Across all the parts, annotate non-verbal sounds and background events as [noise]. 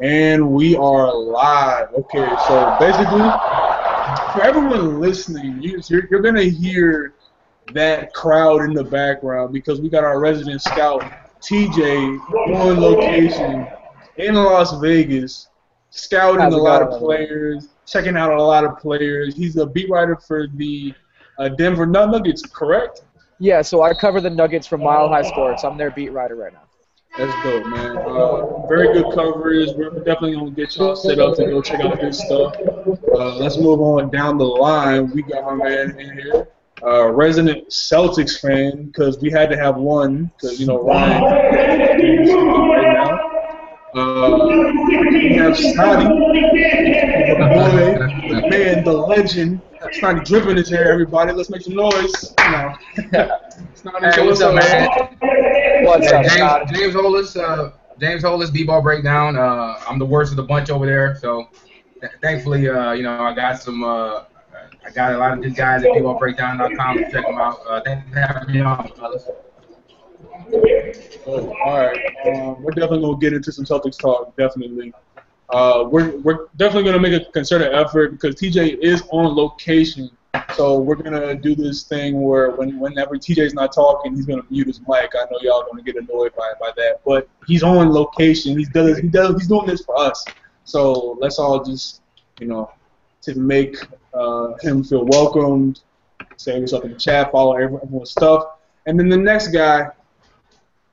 And we are live. Okay, so basically, for everyone listening, you, you're, you're going to hear that crowd in the background because we got our resident scout, TJ, on location in Las Vegas, scouting a lot of players, checking out a lot of players. He's a beat writer for the uh, Denver Nuggets, correct? Yeah, so I cover the Nuggets from Mile High Sports. I'm their beat writer right now. That's dope, man. Uh, very good coverage. We're definitely gonna get y'all set up to go check out this stuff. Uh, let's move on down the line. We got my man in here, uh, resident Celtics fan, because we had to have one, because you know Ryan right now. We have Snotty, the boy, the man, the legend. Snotty dripping his hair. Everybody, let's make some noise. You know. Snotty, Hey, show what's up, man? What's Hey, up, Scott? James, James Hollis, uh, James Hollis, B-ball breakdown. Uh, I'm the worst of the bunch over there, so th- thankfully, uh, you know, I got some. Uh, I got a lot of good guys at b-ballbreakdown.com. Check them out. Uh, thanks for having me on, fellas. Oh, all right. Um, we're definitely gonna get into some Celtics talk. Definitely. Uh, we're we're definitely gonna make a concerted effort because TJ is on location. So we're gonna do this thing where when whenever TJ's not talking, he's gonna mute his mic. I know y'all gonna get annoyed by by that, but he's on location. He's does he does he's doing this for us. So let's all just you know to make uh, him feel welcomed. Say what's up in the chat. Follow every- everyone's stuff. And then the next guy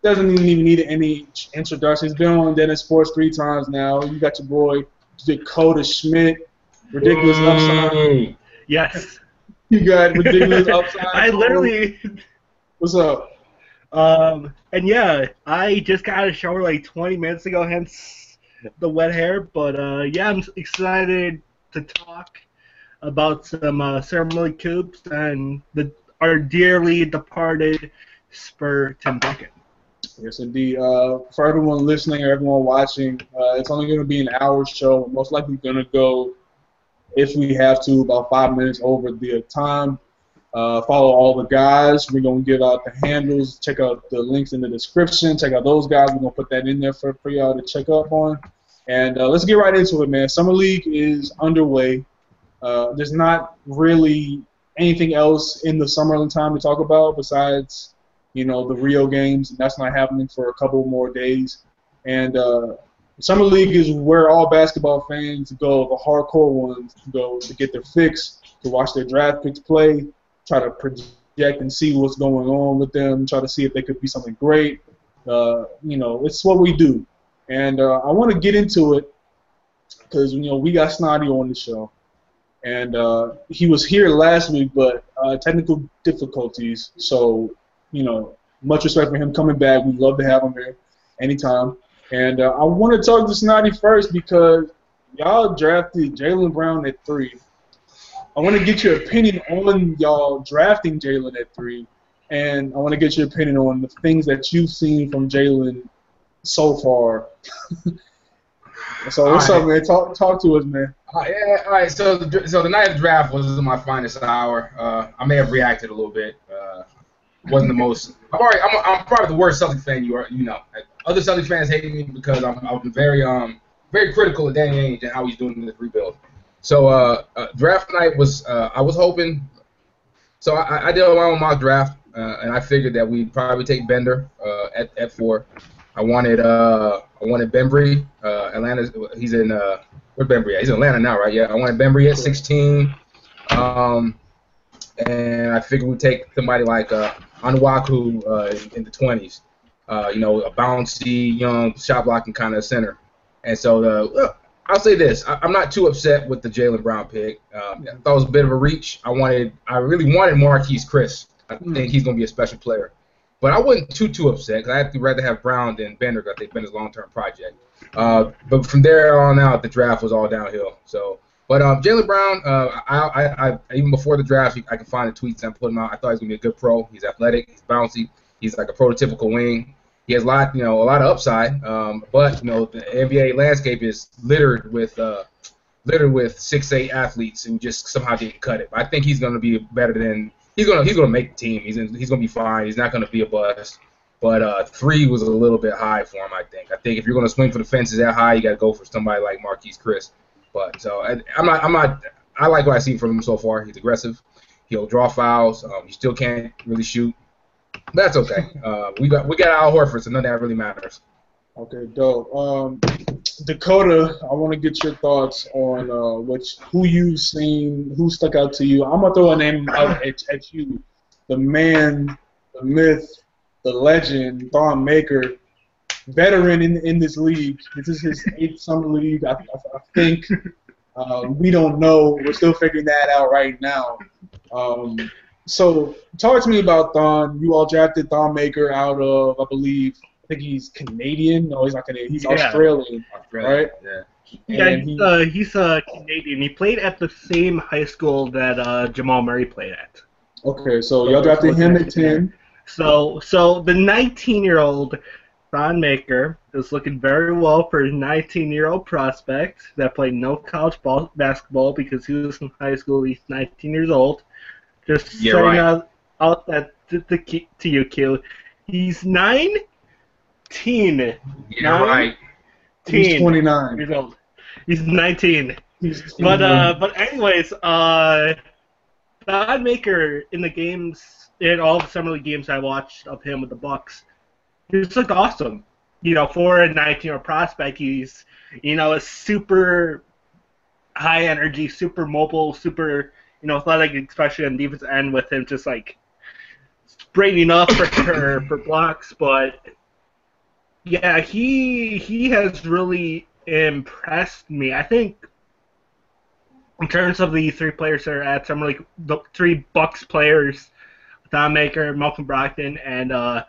doesn't even need any introduction. He's been on Dennis Sports three times now. You got your boy Dakota Schmidt, ridiculous upside. Yes. You got ridiculous [laughs] upside. I literally. What's up? Um, and yeah, I just got out a shower like 20 minutes ago, hence the wet hair. But uh, yeah, I'm excited to talk about some uh, ceremony coops and the our dearly departed Spur Tim Duncan. Yes, indeed. Uh, for everyone listening or everyone watching, uh, it's only going to be an hour show. Most likely going to go, if we have to, about five minutes over the time. Uh, follow all the guys. We're going to give out the handles. Check out the links in the description. Check out those guys. We're going to put that in there for, for y'all to check up on. And uh, let's get right into it, man. Summer League is underway. Uh, there's not really anything else in the summer time to talk about besides, you know, the Rio games. And that's not happening for a couple more days. And uh, Summer League is where all basketball fans go, the hardcore ones go to get their fix, to watch their draft picks play, try to project and see what's going on with them, try to see if they could be something great. Uh, you know, it's what we do. And uh, I want to get into it because, you know, we got Snotty on the show. And uh, he was here last week, but uh, technical difficulties. So, you know, much respect for him coming back. We'd love to have him here anytime. And uh, I want to talk to Snotty first because y'all drafted Jaylen Brown at three. I want to get your opinion on y'all drafting Jaylen at three, and I want to get your opinion on the things that you've seen from Jaylen so far. [laughs] so what's All up, man? Talk talk to us, man. Uh, yeah, all right. So, the, so the night of the draft was my finest hour. Uh, I may have reacted a little bit. Uh, wasn't the most. I'm, already, I'm, I'm probably the worst Celtics fan you are. You know, other Celtics fans hate me because I'm, I'm very um very critical of Danny Ainge and how he's doing this rebuild. So uh, uh, draft night was uh, I was hoping. So I, I did my own mock draft, uh, and I figured that we'd probably take Bender uh, at at four. I wanted uh I wanted Bembry. Uh, Atlanta. He's in uh where Bembry at? He's in Atlanta now, right? Yeah. I wanted Bembry at 16. Um, and I figured we'd take somebody like uh Onuaku uh, in, the 20s. Uh, you know, a bouncy, young, shot blocking kind of center. And so the I'll say this: I, I'm not too upset with the Jaylen Brown pick. Um, I thought it was a bit of a reach. I wanted, I really wanted Marquese Chriss. I think he's going to be a special player. But I wasn't too too upset because I'd rather have Brown than Bender. I think Bender's a long-term project. Uh, but from there on out, the draft was all downhill. So, but um, Jaylen Brown, uh, I, I, I, even before the draft, I can find the tweets and put him out. I thought he was gonna be a good pro. He's athletic, he's bouncy, he's like a prototypical wing. He has a lot, you know, a lot of upside. Um, but you know, the NBA landscape is littered with uh, littered with six eight athletes who just somehow didn't cut it. I think he's gonna be better than he's gonna he's gonna make the team. He's in, he's gonna be fine. He's not gonna be a bust. But uh, three was a little bit high for him, I think. I think if you're going to swing for the fences that high, you got to go for somebody like Marquese Chriss. But so I, I'm not, I'm not, I like what I've seen from him so far. He's aggressive. He'll draw fouls. Um, he still can't really shoot. That's okay. [laughs] Uh, we got we got Al Horford, so none of that really matters. Okay, dope. Um, Dakota, I want to get your thoughts on uh, which who you've seen, who stuck out to you. I'm gonna throw a name out at, at you, the man, the myth, the legend, Thon Maker, veteran in in this league. This is his eighth summer league, I, I, I think. Uh, we don't know. We're still figuring that out right now. Um, so, talk to me about Thon. You all drafted Thon Maker out of, I believe, I think he's Canadian. No, he's not Canadian. He's Yeah. Australian, right? Yeah. Yeah, And he's, he- uh, he's uh, Canadian. He played at the same high school that uh, Jamal Murray played at. Okay, so y'all drafted him at ten. So, so the 19-year-old Thon Maker is looking very well for a 19-year-old prospect that played no college ball, basketball because he was in high school. He's 19 years old. Just Yeah, saying right. out, out that to, to, to you, Q. He's 19. Yeah, Nine? right. He's Teen. 29. years old. He's 19. He's But uh, but anyways, uh, Thon Maker in the games in all the summer league games I watched of him with the Bucks, he just looked awesome. You know, for a 19 year prospect, he's you know a super high energy, super mobile, super you know athletic, especially on defense end with him just like spraying up for [coughs] for, for blocks. But yeah, he he has really impressed me. I think in terms of the three players that are at summer league, the three Bucks players, Thon Maker, Malcolm Brogdon, and uh,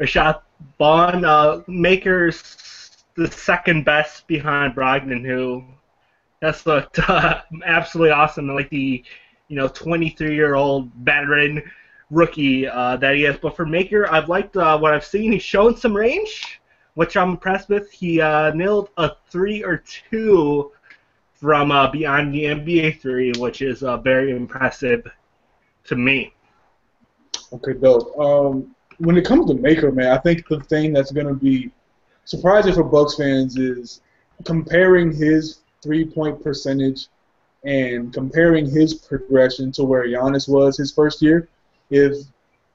Rashad Vaughn. Uh, Maker's the second best behind Brogdon, who has looked [laughs] uh, absolutely awesome. Like the you know 23 year old veteran rookie uh, that he is. But for Maker, I've liked uh, what I've seen. He's shown some range, which I'm impressed with. He uh, nailed a three or two from uh, beyond the NBA three, which is uh, very impressive to me. Okay, dope. Um, when it comes to Maker, man, I think the thing that's going to be surprising for Bucks fans is comparing his three-point percentage and comparing his progression to where Giannis was his first year. If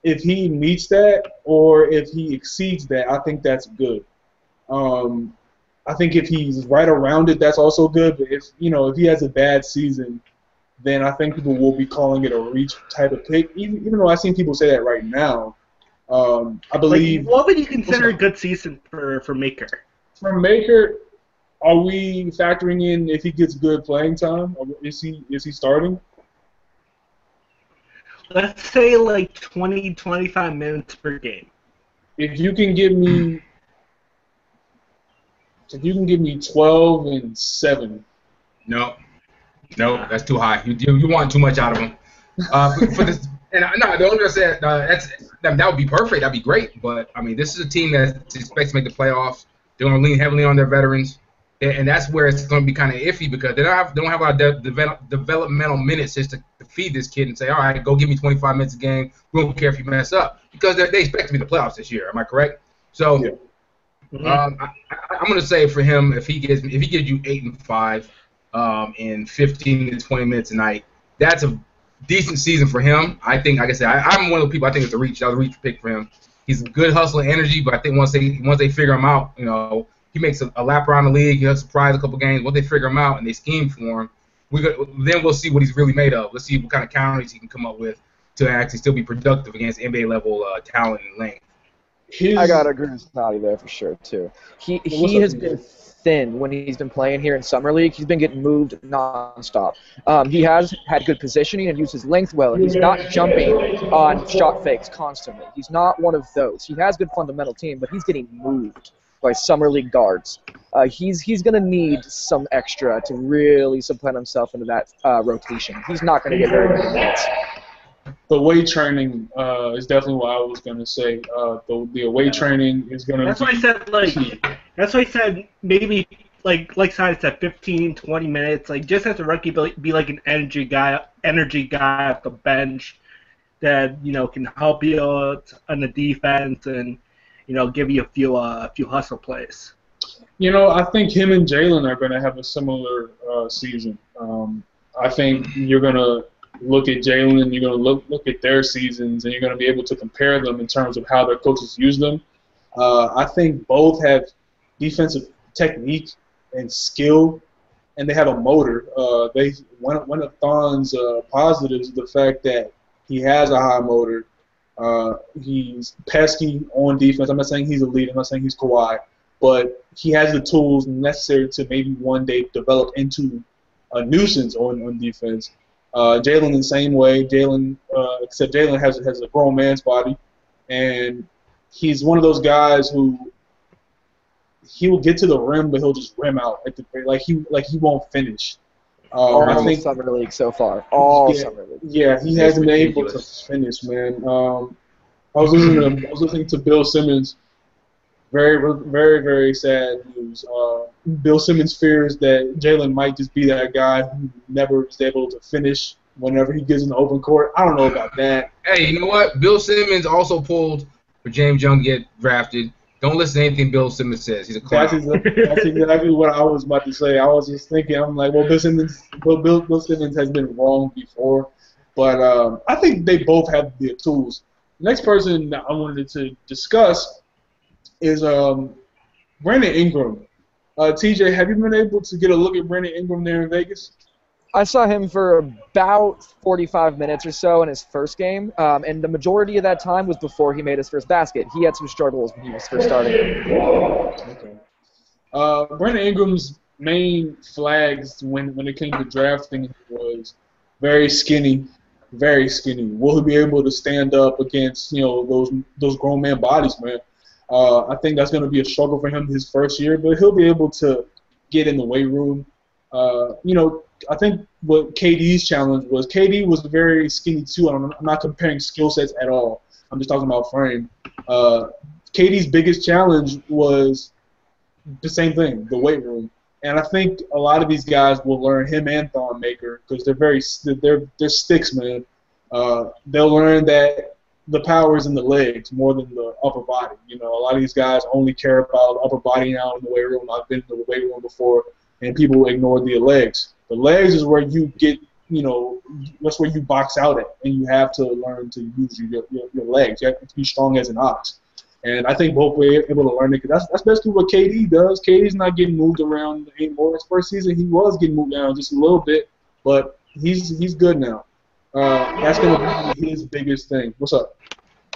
if he meets that or if he exceeds that, I think that's good. Um, I think if he's right around it, that's also good. But if you know if he has a bad season, then I think people will be calling it a reach type of pick. Even, even though I've seen people say that right now, um, I Like, believe what would you consider a good season for for Maker? for Maker, are we factoring in if he gets good playing time? Is he is he starting? Let's say like 20, 25 minutes per game. If you can give me, if you can give me twelve and seven, No, no, that's too high. You you, you want too much out of him. Uh, for, for this, and I, no, the only reason I said uh, that's that, that would be perfect. That'd be great. But I mean, this is a team that expects to make the playoffs. They're going to lean heavily on their veterans, and, and that's where it's going to be kind of iffy because they don't have they don't have a lot of de- develop, developmental minutes just to, to feed this kid and say, all right, go give me 25 minutes a game. We don't care if you mess up because they they expect to be the playoffs this year. Am I correct? So. Yeah. Mhm. Um, I, I, I'm going to say for him, if he gives if he gives you eight and five, um, in 15 to 20 minutes a night, that's a decent season for him. I think, like I said, I, I'm one of the people I think it's a reach. That was a reach pick for him. He's a good hustler energy, but I think once they once they figure him out, you know, he makes a, a lap around the league. He'll surprise a couple games. Once they figure him out and they scheme for him, we go, then we'll see what he's really made of. Let's see what kind of counters he can come up with to actually still be productive against NBA level uh, talent and length. his I gotta agree with Snotty there for sure too. He he has been thin when he's been playing here in summer league. He's been getting moved nonstop. Um, he has had good positioning and used his length well, and he's not jumping on shot fakes constantly. He's not one of those. He has good fundamental team, but he's getting moved by summer league guards. Uh, he's he's gonna need some extra to really supplant himself into that uh, rotation. He's not gonna get very many minutes. The weight training uh, is definitely what I was gonna say. Uh, the the away training is gonna. That's be why I said like that's why I said maybe like like Simon said 15, 20 minutes. Like just as a rookie, be, be like an energy guy, energy guy at the bench that you know can help you out on the defense and you know, give you a few uh, a few hustle plays. You know, I think him and Jaylen are to have a similar uh, season. Um, I think you're to look at Jaylen, you're going to look look at their seasons, and you're going to be able to compare them in terms of how their coaches use them. Uh, I think both have defensive technique and skill, and they have a motor. Uh, they one one of Thon's uh, positives is the fact that he has a high motor. Uh, he's pesky on defense. I'm not saying he's lead. I'm not saying he's Kawhi, but he has the tools necessary to maybe one day develop into a nuisance on, on defense. Uh, Jaylen the same way. Jaylen, uh, except Jaylen has has a grown man's body, and he's one of those guys who he will get to the rim, but he'll just rim out at the like he like he won't finish. Um, All I think summer league so far. All Yeah. summer league. yeah, he hasn't been able to finish, man. Um, I was listening to I was listening to Bill Simmons. Very, very, very sad news. Uh, Bill Simmons fears that Jaylen might just be that guy who never is able to finish whenever he gets in the open court. I don't know about that. Hey, you know what? Bill Simmons also pulled for James Young to get drafted. Don't listen to anything Bill Simmons says. He's a clown. That's exactly, that's exactly what I was about to say. I was just thinking, I'm like, well, Bill Simmons, Bill, Bill, Bill Simmons has been wrong before, but um, I think they both have the tools. Next person I wanted to discuss is um, Brandon Ingram. Uh, TJ, have you been able to get a look at Brandon Ingram there in Vegas? I saw him for about 45 minutes or so in his first game, um, and the majority of that time was before he made his first basket. He had some struggles when he was first starting. Okay. Uh, Brandon Ingram's main flags when, when it came to drafting was very skinny, very skinny. Will he be able to stand up against you know those those grown man bodies, man? Uh, I think that's going to be a struggle for him his first year, but he'll be able to get in the weight room. Uh, you know, I think what KD's challenge was KD was very skinny too. I'm, not comparing skill sets at all. I'm just talking about frame. Uh, KD's biggest challenge was the same thing, the weight room. And I think a lot of these guys will learn him and Thon Maker because they're very they're they're sticks, man. Uh, they'll learn that the power is in the legs more than the upper body. You know, a lot of these guys only care about the upper body now in the weight room. I've been in the weight room before, and people ignore the legs. The legs is where you get, you know, that's where you box out at, and you have to learn to use your your, your legs. You have to be strong as an ox. And I think both were able to learn it. 'cause That's that's basically what KD does. KD's not getting moved around anymore. His first season, he was getting moved around just a little bit, but he's he's good now. Uh, that's gonna be his biggest thing. What's up?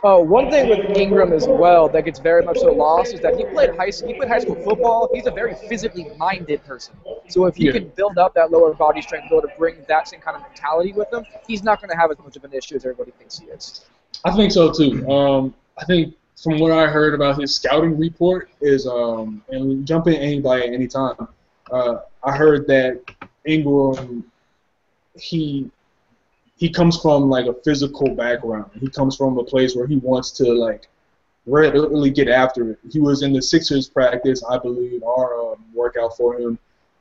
Oh, one thing with Ingram as well that gets very much so lost is that he played high school. He played high school football. He's a very physically minded person. So if he Yeah. can build up that lower body strength, be able to bring that same kind of mentality with him, he's not going to have as much of an issue as everybody thinks he is. I think so too. Um, I think from what I heard about his scouting report is, um, and jump in anybody at any time. Uh, I heard that Ingram, he he comes from like a physical background. He comes from a place where he wants to like really, get after it. He was in the Sixers practice, I believe, our um, workout for him.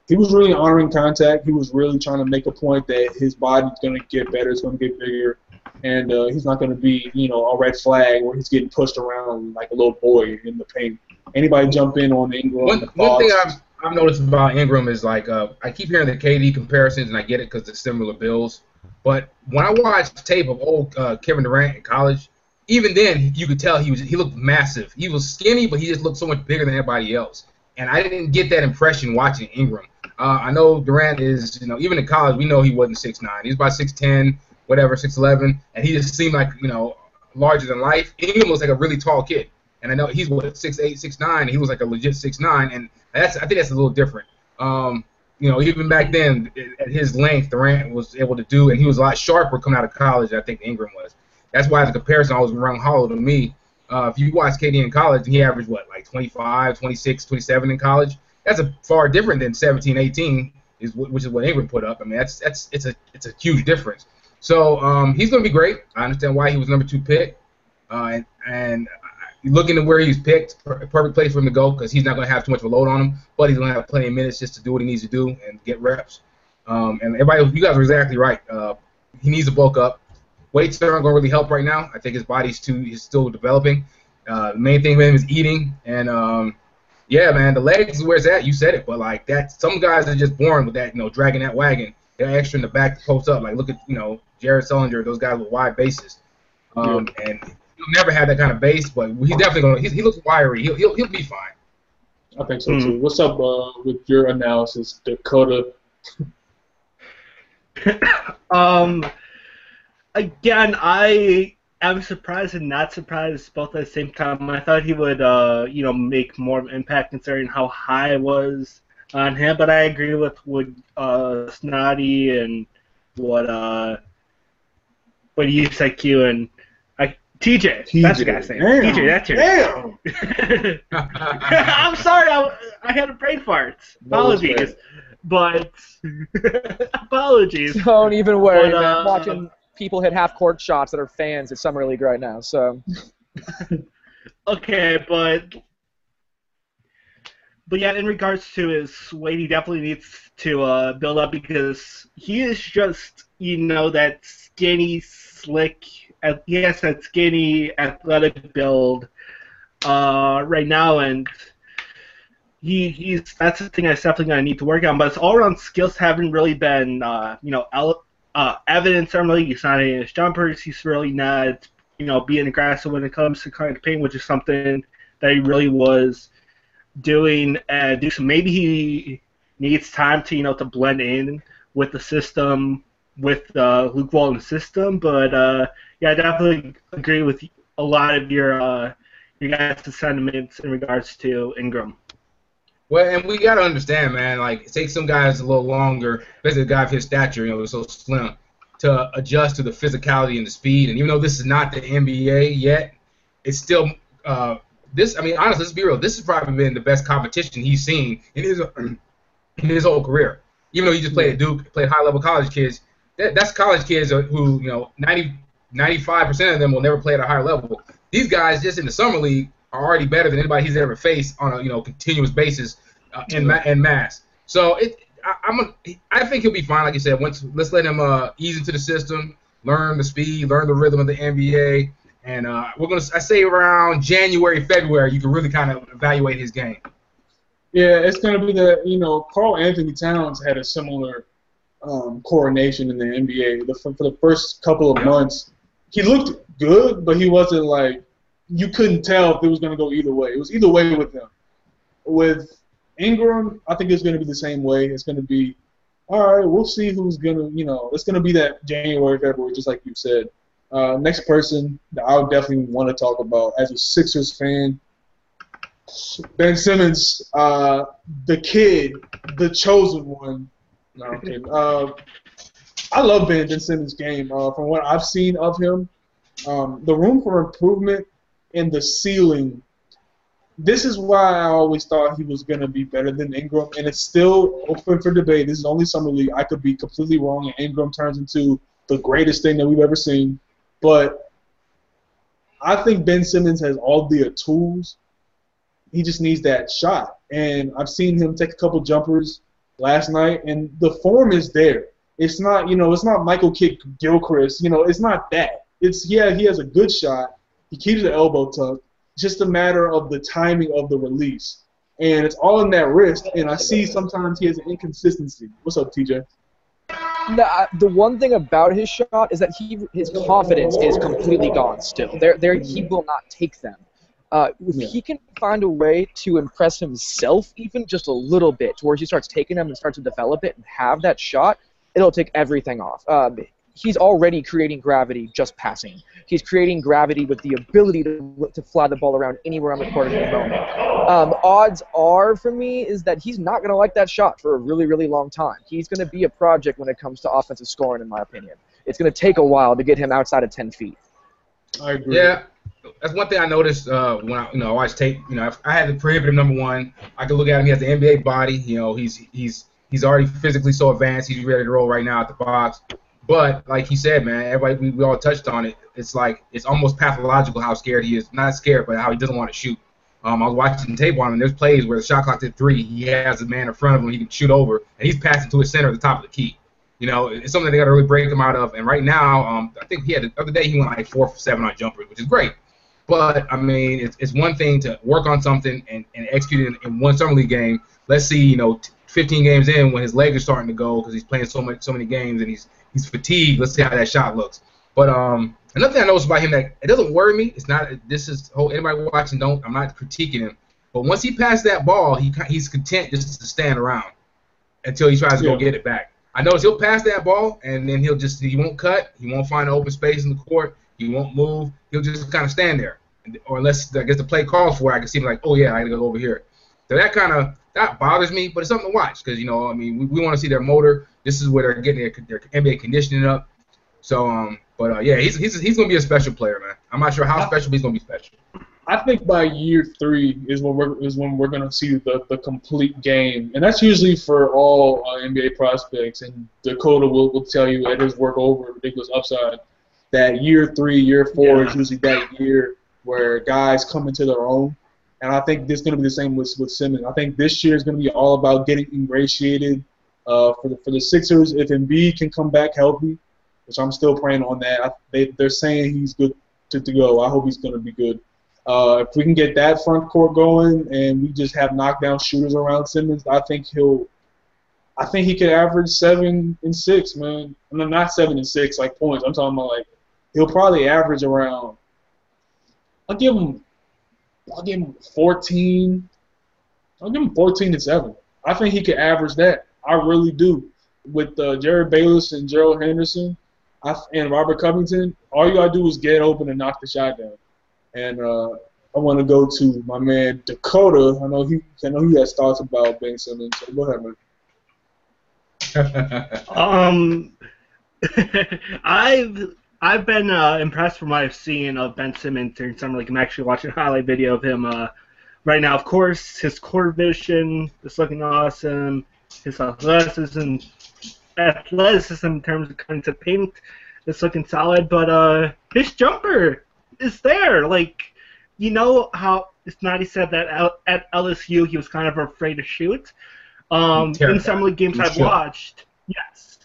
He was really honoring contact. He was really trying to make a point that his body's going to get better. It's going to get bigger and uh, he's not going to be, you know, a red flag where he's getting pushed around like a little boy in the paint. Anybody jump in on Ingram? One, one thing? I've, I've noticed about Ingram is like uh, I keep hearing the KD comparisons, and I get it because they're similar bills. But when I watched tape of old uh, Kevin Durant in college, even then you could tell he was he looked massive. He was skinny, but he just looked so much bigger than everybody else. And I didn't get that impression watching Ingram. Uh, I know Durant is, you know, even in college, we know he wasn't six nine. He was about six ten, whatever, six eleven, and he just seemed like, you know, larger than life. Ingram was like a really tall kid, and I know he's what six eight, six nine. He was like a legit six nine, and that's I think that's a little different. Um, you know, even back then, at his length, Durant was able to do, and he was a lot sharper coming out of college. I think Ingram was. That's why the comparison always rung hollow to me. Uh, if you watch KD in college, he averaged what, like 25, 26, 27 in college. That's a far different than 17, 18, is wh- which is what Ingram put up. I mean, that's that's it's a it's a huge difference. So um, he's going to be great. I understand why he was number two pick, uh, and, and looking at where he's picked, per- perfect place for him to go because he's not going to have too much of a load on him, but he's going to have plenty of minutes just to do what he needs to do and get reps. Um, and everybody, you guys are exactly right. Uh, he needs to bulk up. Weights aren't going to really help right now. I think his body's too, he's still developing. Uh, the main thing with him is eating, and um, yeah, man, the legs is where it's at. You said it, but like that, some guys are just born with that, you know, dragging that wagon. They're extra in the back to post up. Like look at you know Jared Sullinger, those guys with wide bases, um, and never have that kind of base, but he's definitely gonna. He, he looks wiry. He'll, he'll he'll be fine. I think so too. What's up uh, with your analysis, Dakota? [coughs] um, again, I am surprised and not surprised both at the same time. I thought he would, uh, you know, make more of an impact considering how high I was on him. But I agree with what uh, Snotty and what uh, what you said, Q and I, TJ. TJ. That's the guy's name. Damn. TJ, that's your Damn. [laughs] I'm sorry, I, I had a brain fart. Apologies. But [laughs] apologies. Don't even worry, But, man. uh, I'm watching people hit half court shots that are fans at Summer League right now. So [laughs] Okay, but but yeah, in regards to his weight, he definitely needs to uh, build up because he is just you know that skinny, slick. He has that skinny, athletic build uh, right now, and he he's that's the thing I definitely gonna need to work on. But his all-around skills haven't really been uh, you know ele- uh, evident. Certainly, he's not hitting his jumpers. He's really not you know being aggressive when it comes to kind of paint, which is something that he really was doing. Uh, do so maybe he needs time to you know to blend in with the system with uh, Luke Walton's system. But uh, yeah, I definitely agree with a lot of your uh, your guys' sentiments in regards to Ingram. Well, and we gotta understand, man. Like, it takes some guys a little longer, especially a guy of his stature, you know, so slim, to adjust to the physicality and the speed. And even though this is not the NBA yet, it's still uh, this. I mean, honestly, let's be real. This has probably been the best competition he's seen in his [clears throat] in his whole career. Even though he just played at Duke, played high level college kids. That, that's college kids who, you know, 90, 95% of them will never play at a higher level. These guys just in the summer league are already better than anybody he's ever faced on a you know continuous basis uh, in ma- in mass. So it, I, I'm a, I think he'll be fine. Like you said, once let's let him uh, ease into the system, learn the speed, learn the rhythm of the NBA, and uh, we're gonna I say around January February you can really kind of evaluate his game. Yeah, it's gonna be the you know Karl-Anthony Towns had a similar um, coronation in the NBA. The, for, for the first couple of months, he looked good, but he wasn't like you couldn't tell if it was gonna go either way. It was either way with him. With Ingram, I think it's gonna be the same way. It's gonna be all right. We'll see who's gonna you know. It's gonna be that January February, just like you said. Uh, next person that I would definitely want to talk about as a Sixers fan. Ben Simmons, uh, the kid, the chosen one. No, I'm kidding. Uh, I love Ben, Simmons' game. Uh, from what I've seen of him, um, the room for improvement in the ceiling. This is why I always thought he was going to be better than Ingram, and it's still open for debate. This is only summer league. I could be completely wrong, and Ingram turns into the greatest thing that we've ever seen. But I think Ben Simmons has all the tools he just needs that shot. And I've seen him take a couple jumpers last night, and the form is there. It's not, you know, it's not Michael Kick Gilchrist. You know, it's not that. It's yeah, he has a good shot. He keeps the elbow tucked. Just a matter of the timing of the release, and it's all in that wrist. And I see sometimes he has an inconsistency. What's up, TJ? The one thing about his shot is that he his confidence is completely gone. Still, there, there he will not take them. Uh, if Yeah. he can find a way to impress himself, even just a little bit, to where he starts taking them and starts to develop it and have that shot, it'll take everything off. Um, he's already creating gravity just passing. He's creating gravity with the ability to, to fly the ball around anywhere on the court at any moment. Um, odds are for me is that he's not going to like that shot for a really, really long time. He's going to be a project when it comes to offensive scoring, in my opinion. It's going to take a while to get him outside of 10 feet. I agree. Yeah, that's one thing I noticed uh, when I, you know, I watch tape. You know, I had the prohibitive number one. I could look at him. He has the NBA body. You know, he's he's he's already physically so advanced. He's ready to roll right now at the box. But like he said, man, everybody we, we all touched on it. It's like it's almost pathological how scared he is. Not scared, but how he doesn't want to shoot. Um, I was watching tape on him. and There's plays where the shot clock at three. He has a man in front of him. He can shoot over, and he's passing to his center at the top of the key. You know, it's something they got to really break him out of. And right now, um, I think he had the other day he went like four for seven on jumpers, which is great. But I mean, it's, it's one thing to work on something and, and execute it in, one summer league game. Let's see, you know, t- 15 games in when his legs are starting to go because he's playing so much so many games and he's he's fatigued. Let's see how that shot looks. But um, another thing I noticed about him that it doesn't worry me. It's not. This is whole anybody watching don't. I'm not critiquing him. But once he passed that ball, he he's content just to stand around until he tries to Yeah. go get it back. I notice he'll pass that ball and then he'll just he won't cut. He won't find an open space in the court. He won't move. He'll just kind of stand there. Or unless I guess the play calls for it, I can see him like, oh yeah, I gotta go over here. So that kind of that bothers me, but it's something to watch because you know I mean we, we want to see their motor. This is where they're getting their, their NBA conditioning up. So um, but uh, yeah, he's he's he's gonna be a special player, man. I'm not sure how special, but he's gonna be special. I think by year three is when we're is when we're gonna see the, the complete game, and that's usually for all uh, NBA prospects. And Dakota will, will tell you at his work over ridiculous upside that year three, year four Yeah. is usually that year where guys come into their own. And I think this is gonna be the same with with Simmons. I think this year is gonna be all about getting ingratiated. Uh, for the for the Sixers, if Embiid can come back healthy, which I'm still praying on that. I, they they're saying he's good to, to go. I hope he's gonna be good. Uh, if we can get that front court going and we just have knockdown shooters around Simmons, I think he'll. I think he could average seven and six, man. I mean, not seven and six like points. I'm talking about like he'll probably average around. I'll give him. I'll give him 14. I'll give him 14 and seven. I think he could average that. I really do. With uh, Jerryd Bayless and Gerald Henderson, I, and Robert Covington, all you gotta do is get open and knock the shot down. And uh, I want to go to my man Dakota. I know he, I know he has thoughts about Ben Simmons. So go ahead, man. [laughs] Um, [laughs] I've I've been uh, impressed from what I've seen of Ben Simmons during summer league. I'm actually watching a highlight video of him uh, right now. Of course, his court vision is looking awesome. His athleticism, athleticism in terms of cutting to paint is looking solid. But uh, his jumper is there. Like, you know how it's not. He said that at LSU he was kind of afraid to shoot. Um, in summer league games I've watched, yes.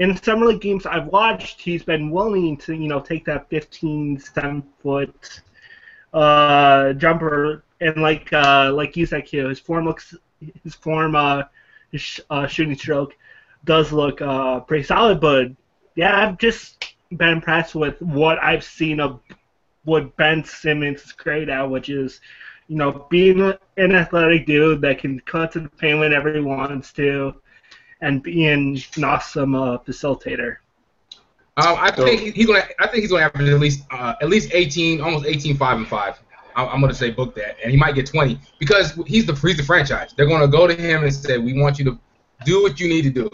In summer league games I've watched, he's been willing to, you know, take that 15, 7 foot uh, jumper, and like uh, like you said, his form looks, his form, uh, his sh- uh, shooting stroke does look uh, pretty solid. But yeah, I've just been impressed with what I've seen of what Ben Simmons is great at, which is, you know, being an athletic dude that can cut to the paint whenever he wants to, and being an awesome uh, facilitator. Um, I think he- he's gonna. I think he's gonna average at least uh, at least 18, almost 18, five and five. I'm, I'm gonna say book that, and he might get 20 because he's the he's the franchise. They're gonna go to him and say, "We want you to do what you need to do."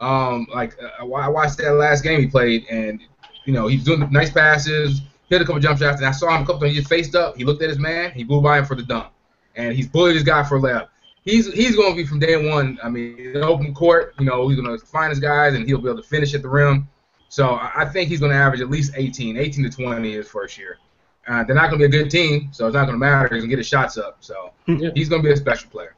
Um, like uh, I watched that last game he played, and you know he's doing nice passes, hit a couple jump shots, and I saw him a couple times. He just faced up. He looked at his man. He blew by him for the dunk, and he's bullied his guy for a layup. He's he's going to be from day one. I mean, in open court, you know, he's going to find his guys, and he'll be able to finish at the rim. So I I think he's going to average at least 18, 18 to 20 his first year. Uh, they're not going to be a good team, so it's not going to matter. He's going to get his shots up. So Yeah. he's going to be a special player.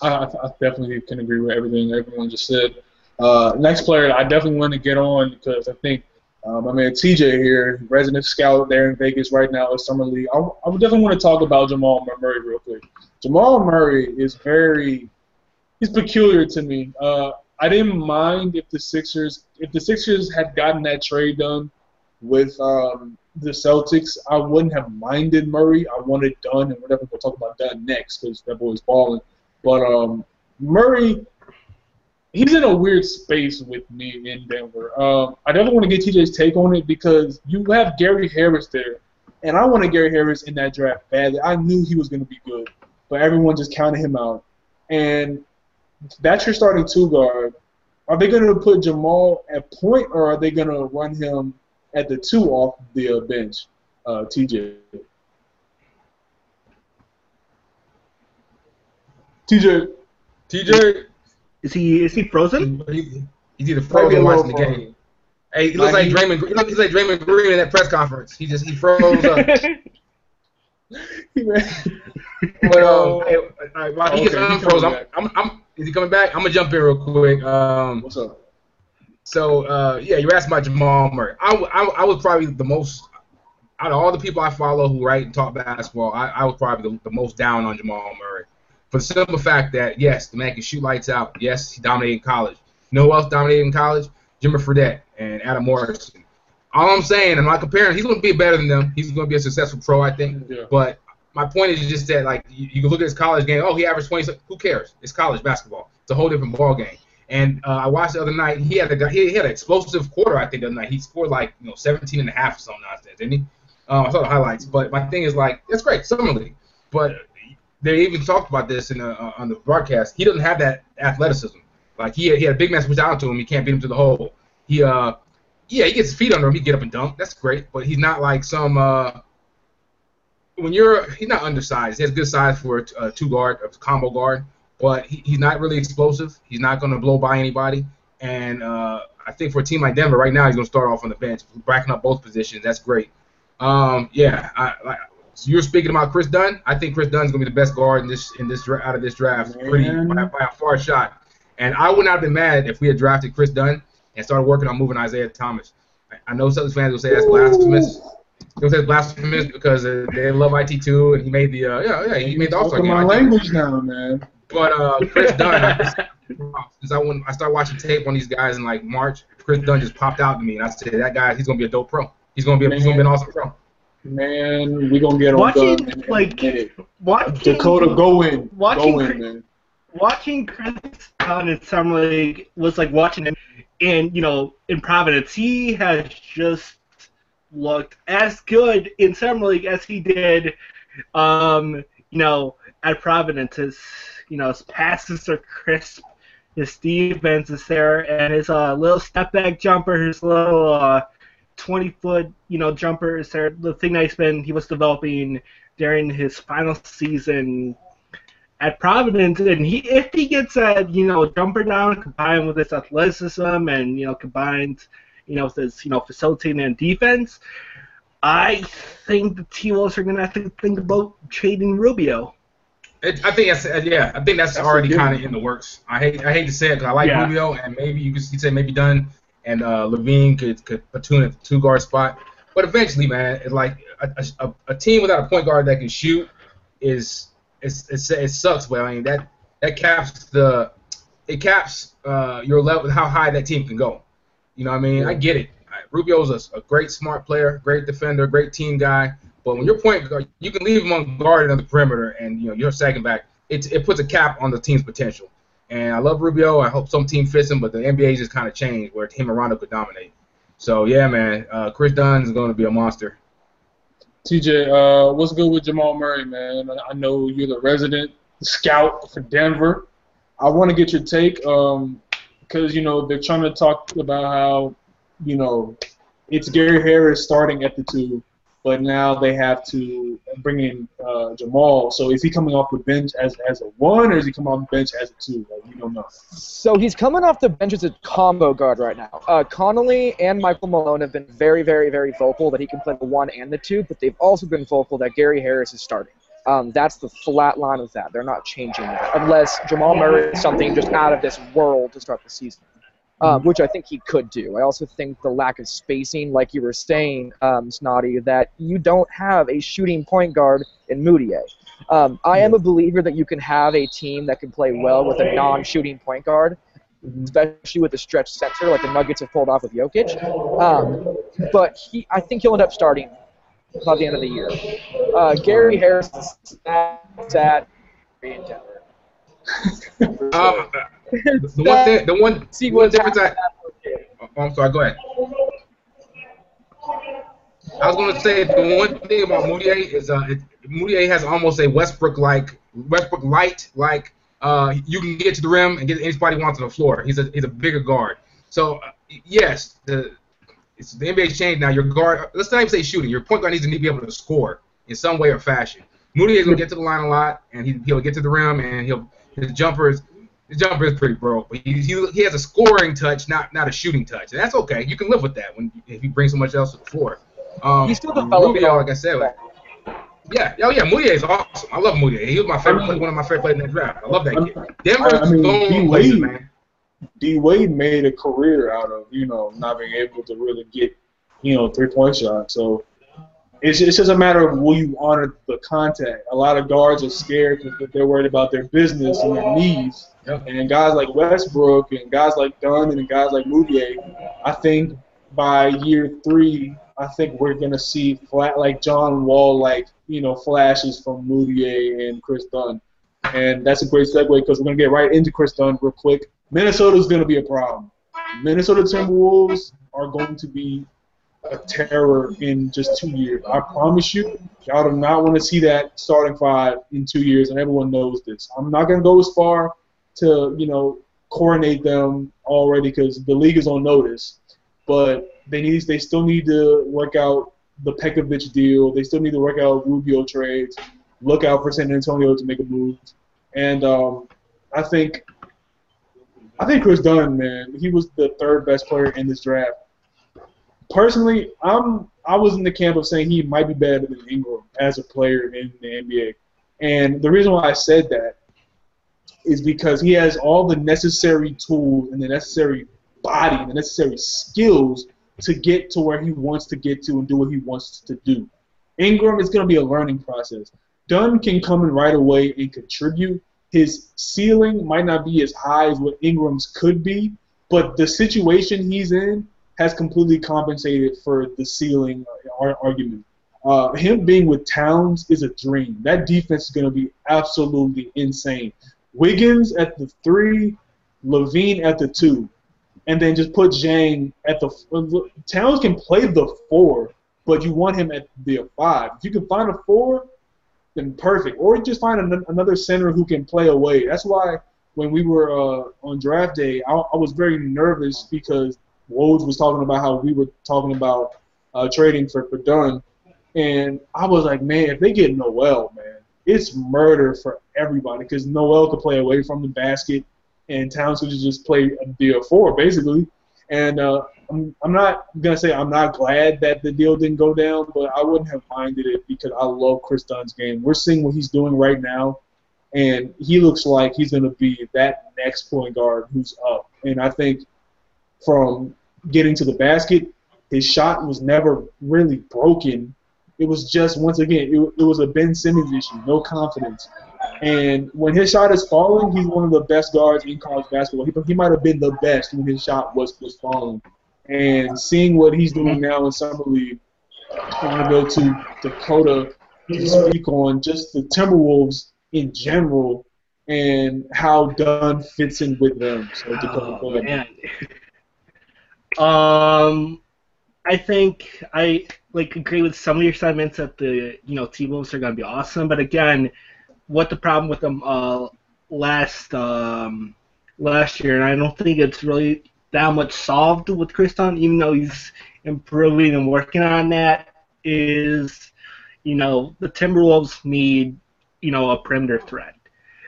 I, I I definitely can agree with everything everyone just said. Uh, next player I definitely want to get on because I think um, I mean TJ here, resident scout there in Vegas right now at Summer League. I, I would definitely want to talk about Jamal Murray real quick. Jamal Murray is very he's peculiar to me. Uh, I didn't mind if the Sixers if the Sixers had gotten that trade done with um, the Celtics. I wouldn't have minded Murray. I wanted done and whatever. We'll talk about that next because that boy's balling. But um, Murray, he's in a weird space with me in Denver. Um, I definitely want to get TJ's take on it because you have Gary Harris there, and I wanted Gary Harris in that draft badly. I knew he was going to be good, but everyone just counted him out. And that's your starting two guard. Are they going to put Jamal at point, or are they going to run him at the two off the uh, bench? Uh, TJ. TJ. TJ, Is he is he frozen? he, he's either Might frozen or watching the frozen. game. Hey, he looks Like, like he- Draymond. He looks like Draymond Green in that press conference. He just he froze up. [laughs] But um, hey, while he gets Okay, he's unfroze, I'm. I'm, I'm, is he coming back? I'm gonna jump in real quick. Um, What's up? so uh, yeah, you asked about Jamal Murray. I, w- I, w- I was probably the most. out of all the people I follow who write and talk basketball, I, I was probably the, the most down on Jamal Murray. For the simple fact that yes, the man can shoot lights out. Yes, he dominated in college. You know who else dominated in college? Jimmer Fredette and Adam Morrison. All I'm saying, I'm not comparing. He's going to be better than them. He's going to be a successful pro, I think. Yeah. But my point is just that, like, you, you can look at his college game. Oh, he averaged 20. Who cares? It's college basketball. It's a whole different ball game. And uh, I watched the other night. He had a he had an explosive quarter. I think the other night he scored like you know 17 and a half or something nonsense, didn't he? Um, I saw the highlights. But my thing is like that's great, summer league. But they even talked about this in uh, on the broadcast. He doesn't have that athleticism. Like he had, he had a big man switch out to him. He can't beat him to the hole. He uh yeah he gets his feet under him. He get up and dunk. That's great. But he's not like some uh when you're he's not undersized. He has good size for a, a two guard, a combo guard. But he, he's not really explosive. He's not going to blow by anybody. And uh, I think for a team like Denver right now, he's going to start off on the bench, backing up both positions. That's great. Um, yeah, I, like, so you're speaking about Chris Dunn. I think Chris Dunn's going to be the best guard in this in this out of this draft, pretty by, by a far shot. And I would not have been mad if we had drafted Chris Dunn and started working on moving Isaiah Thomas. I, I know Celtics fans will say that's blasphemous. They'll say it's blasphemous because they love IT too, and he made the uh, yeah yeah he made the All Star Talking game. my language now, man. But uh, Chris [laughs] Dunn, I since I when I started watching tape on these guys in like March, Chris Dunn just popped out to me, and I said that guy, he's gonna be a dope pro. He's gonna be, a, he's gonna be an awesome pro. Man, we gonna get on Watching, Dunn in like, minute. Watching, Dakota, go in, watching go in, Chris- man. watching Chris Dunn in summer league was like watching him in you know in Providence. He has just looked as good in summer league as he did, um, you know, at Providence. His you know his passes are crisp, his defense is there, and his uh, little step back jumper, his little uh, 20 foot you know jumper is there. The thing that he's been he was developing during his final season at Providence, and he if he gets that you know jumper down combined with his athleticism and you know combined you know with his you know facilitating and defense, I think the T Wolves are gonna have to think about trading Rubio. It, I think that's uh, yeah. I think that's, That's already kind of in the works. I hate I hate to say it because I like Yeah. Rubio and maybe you could say maybe Dunn and uh, LaVine could could platoon at the two guard spot. But eventually, man, it's like a, a, a team without a point guard that can shoot is it's, it's it sucks. But I mean that that caps the it caps uh, your level how high that team can go. You know what I mean? I get it. Rubio's a, a great smart player, great defender, great team guy. But when you're point guard, you can leave him on guard on the perimeter, and you know you're second back. It it puts a cap on the team's potential. And I love Rubio. I hope some team fits him, but the NBA just kind of changed where him and Rondo could dominate. So yeah, man, uh, Chris Dunn is going to be a monster. TJ, uh, what's good with Jamal Murray, man? I- I know you're the resident scout for Denver. I want to get your take, um, because you know they're trying to talk about how, you know, it's Gary Harris starting at the two, but now they have to bring in uh, Jamal. So is he coming off the bench as as a one, or is he coming off the bench as a two? Like we don't know. So he's coming off the bench as a combo guard right now. Uh, Connelly and Michael Malone have been very, very, very vocal that he can play the one and the two, but they've also been vocal that Gary Harris is starting. Um, that's the flat line of that. They're not changing that unless Jamal Murray is something just out of this world to start the season, um, which I think he could do. I also think the lack of spacing, like you were saying, um, Snotty, that you don't have a shooting point guard in Mudiay. Um, I am a believer that you can have a team that can play well with a non-shooting point guard, especially with a stretch center like the Nuggets have pulled off with Jokic. Um, but he, I think he'll end up starting by the end of the year. Uh, Gary Harris is sad, sad in Denver. Uh, the, the one thing, the one, See one difference I, oh, I'm sorry. Go ahead. I was going to say the one thing about Mudiay is uh, it, Mudiay has almost a Westbrook like Westbrook light like uh, you can get to the rim and get anybody wants on the floor. He's a he's a bigger guard. So uh, yes, the it's the NBA's changed now. Your guard, let's not even say shooting. Your point guard needs to be able to score in some way or fashion. Mudiay is going to get to the line a lot, and he, he'll get to the rim, and he'll his jumper is his jumper is pretty broke, but he, he, he has a scoring touch, not not a shooting touch, and that's okay. You can live with that when if he brings so much else to the floor. Um, He's still developing. Rubio, like I said, yeah, oh yeah, Mudiay is awesome. I love Mudiay. He was my favorite, play, one of my favorite players in the draft. I love that kid. Denver's I mean, going D places, man. D Wade made a career out of you know not being able to really get you know three point shots. So it's, it's just a matter of will you honor the contact. A lot of guards are scared because they're worried about their business and their knees. Yep. And guys like Westbrook and guys like Dunn and guys like Mudiay, I think by year three, I think we're gonna see flat like John Wall like you know flashes from Mudiay and Chris Dunn, and that's a great segue because we're gonna get right into Chris Dunn real quick. Minnesota's gonna be a problem. Minnesota Timberwolves are going to be a terror in just two years. I promise you, y'all do not want to see that starting five in two years, and everyone knows this. I'm not gonna go as far to you know coordinate them already because the league is on notice, but they need they still need to work out the Pekovic deal. They still need to work out Rubio trades. Look out for San Antonio to make a move, and um, I think I think Kris Dunn, man, he was the third best player in this draft. Personally, I'm I was in the camp of saying he might be better than Ingram as a player in the NBA, and the reason why I said that is because he has all the necessary tools and the necessary body the necessary skills to get to where he wants to get to and do what he wants to do. Ingram is going to be a learning process. Dunn can come in right away and contribute. His ceiling might not be as high as what Ingram's could be, but the situation he's in has completely compensated for the ceiling argument. Uh, him being with Towns is a dream. That defense is going to be absolutely insane. Wiggins at the three, LaVine at the two, and then just put Dieng at the. Towns can play the four, but you want him at the five. If you can find a four, then perfect. Or just find an, another center who can play away. That's why when we were uh, on draft day, I, I, was very nervous because Woj was talking about how we were talking about uh, trading for, for Dunn. And I was like, man, if they get Noel, man, it's murder for everybody because Noel could play away from the basket and Towns could just play the four basically. And uh, I'm, I'm not gonna say I'm not glad that the deal didn't go down, but I wouldn't have minded it because I love Kris Dunn's game. We're seeing what he's doing right now, and he looks like he's gonna be that next point guard who's up. And I think from getting to the basket, his shot was never really broken. It was just once again, it, it was a Ben Simmons issue, no confidence. And when his shot is falling, he's one of the best guards in college basketball. He, he might have been the best when his shot was, was falling. And seeing what he's doing now in summer league, I want to go to Dakota to speak on just the Timberwolves in general and how Dunn fits in with them. So Dakota, oh, man. [laughs] um, I think I like agree with some of your sentiments that the you know T Wolves are going to be awesome, but again, what the problem with them uh, last um, last year, and I don't think it's really that much solved with Dunn, even though he's improving and working on that. Is you know the Timberwolves need you know a perimeter threat.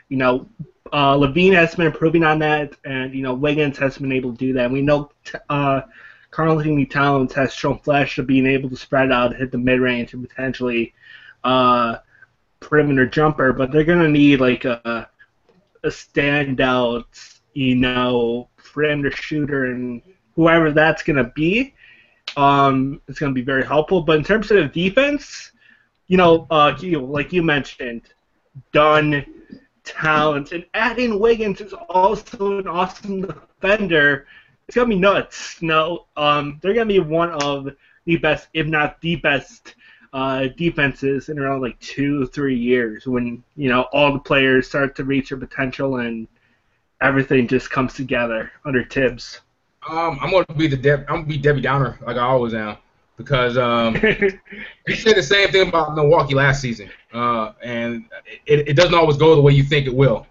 You know uh, LaVine has been improving on that, and you know Wiggins has been able to do that. And we know uh, Karl-Anthony Towns has shown flash of being able to spread out, hit the mid range, and potentially uh, perimeter jumper, but they're gonna need like a a standout, you know, perimeter shooter, and whoever that's gonna be, um, it's gonna be very helpful. But in terms of defense, you know, uh, you, like you mentioned, Dunn, Towns, and adding Wiggins is also an awesome defender. It's gonna be nuts. No, um, they're gonna be one of the best, if not the best, uh, defenses in around like two, three years when you know all the players start to reach their potential and everything just comes together under Thibs. Um, I'm gonna be the Deb, I'm gonna be Debbie Downer like I always am because um, [laughs] he said the same thing about Milwaukee last season, uh, and it, it doesn't always go the way you think it will.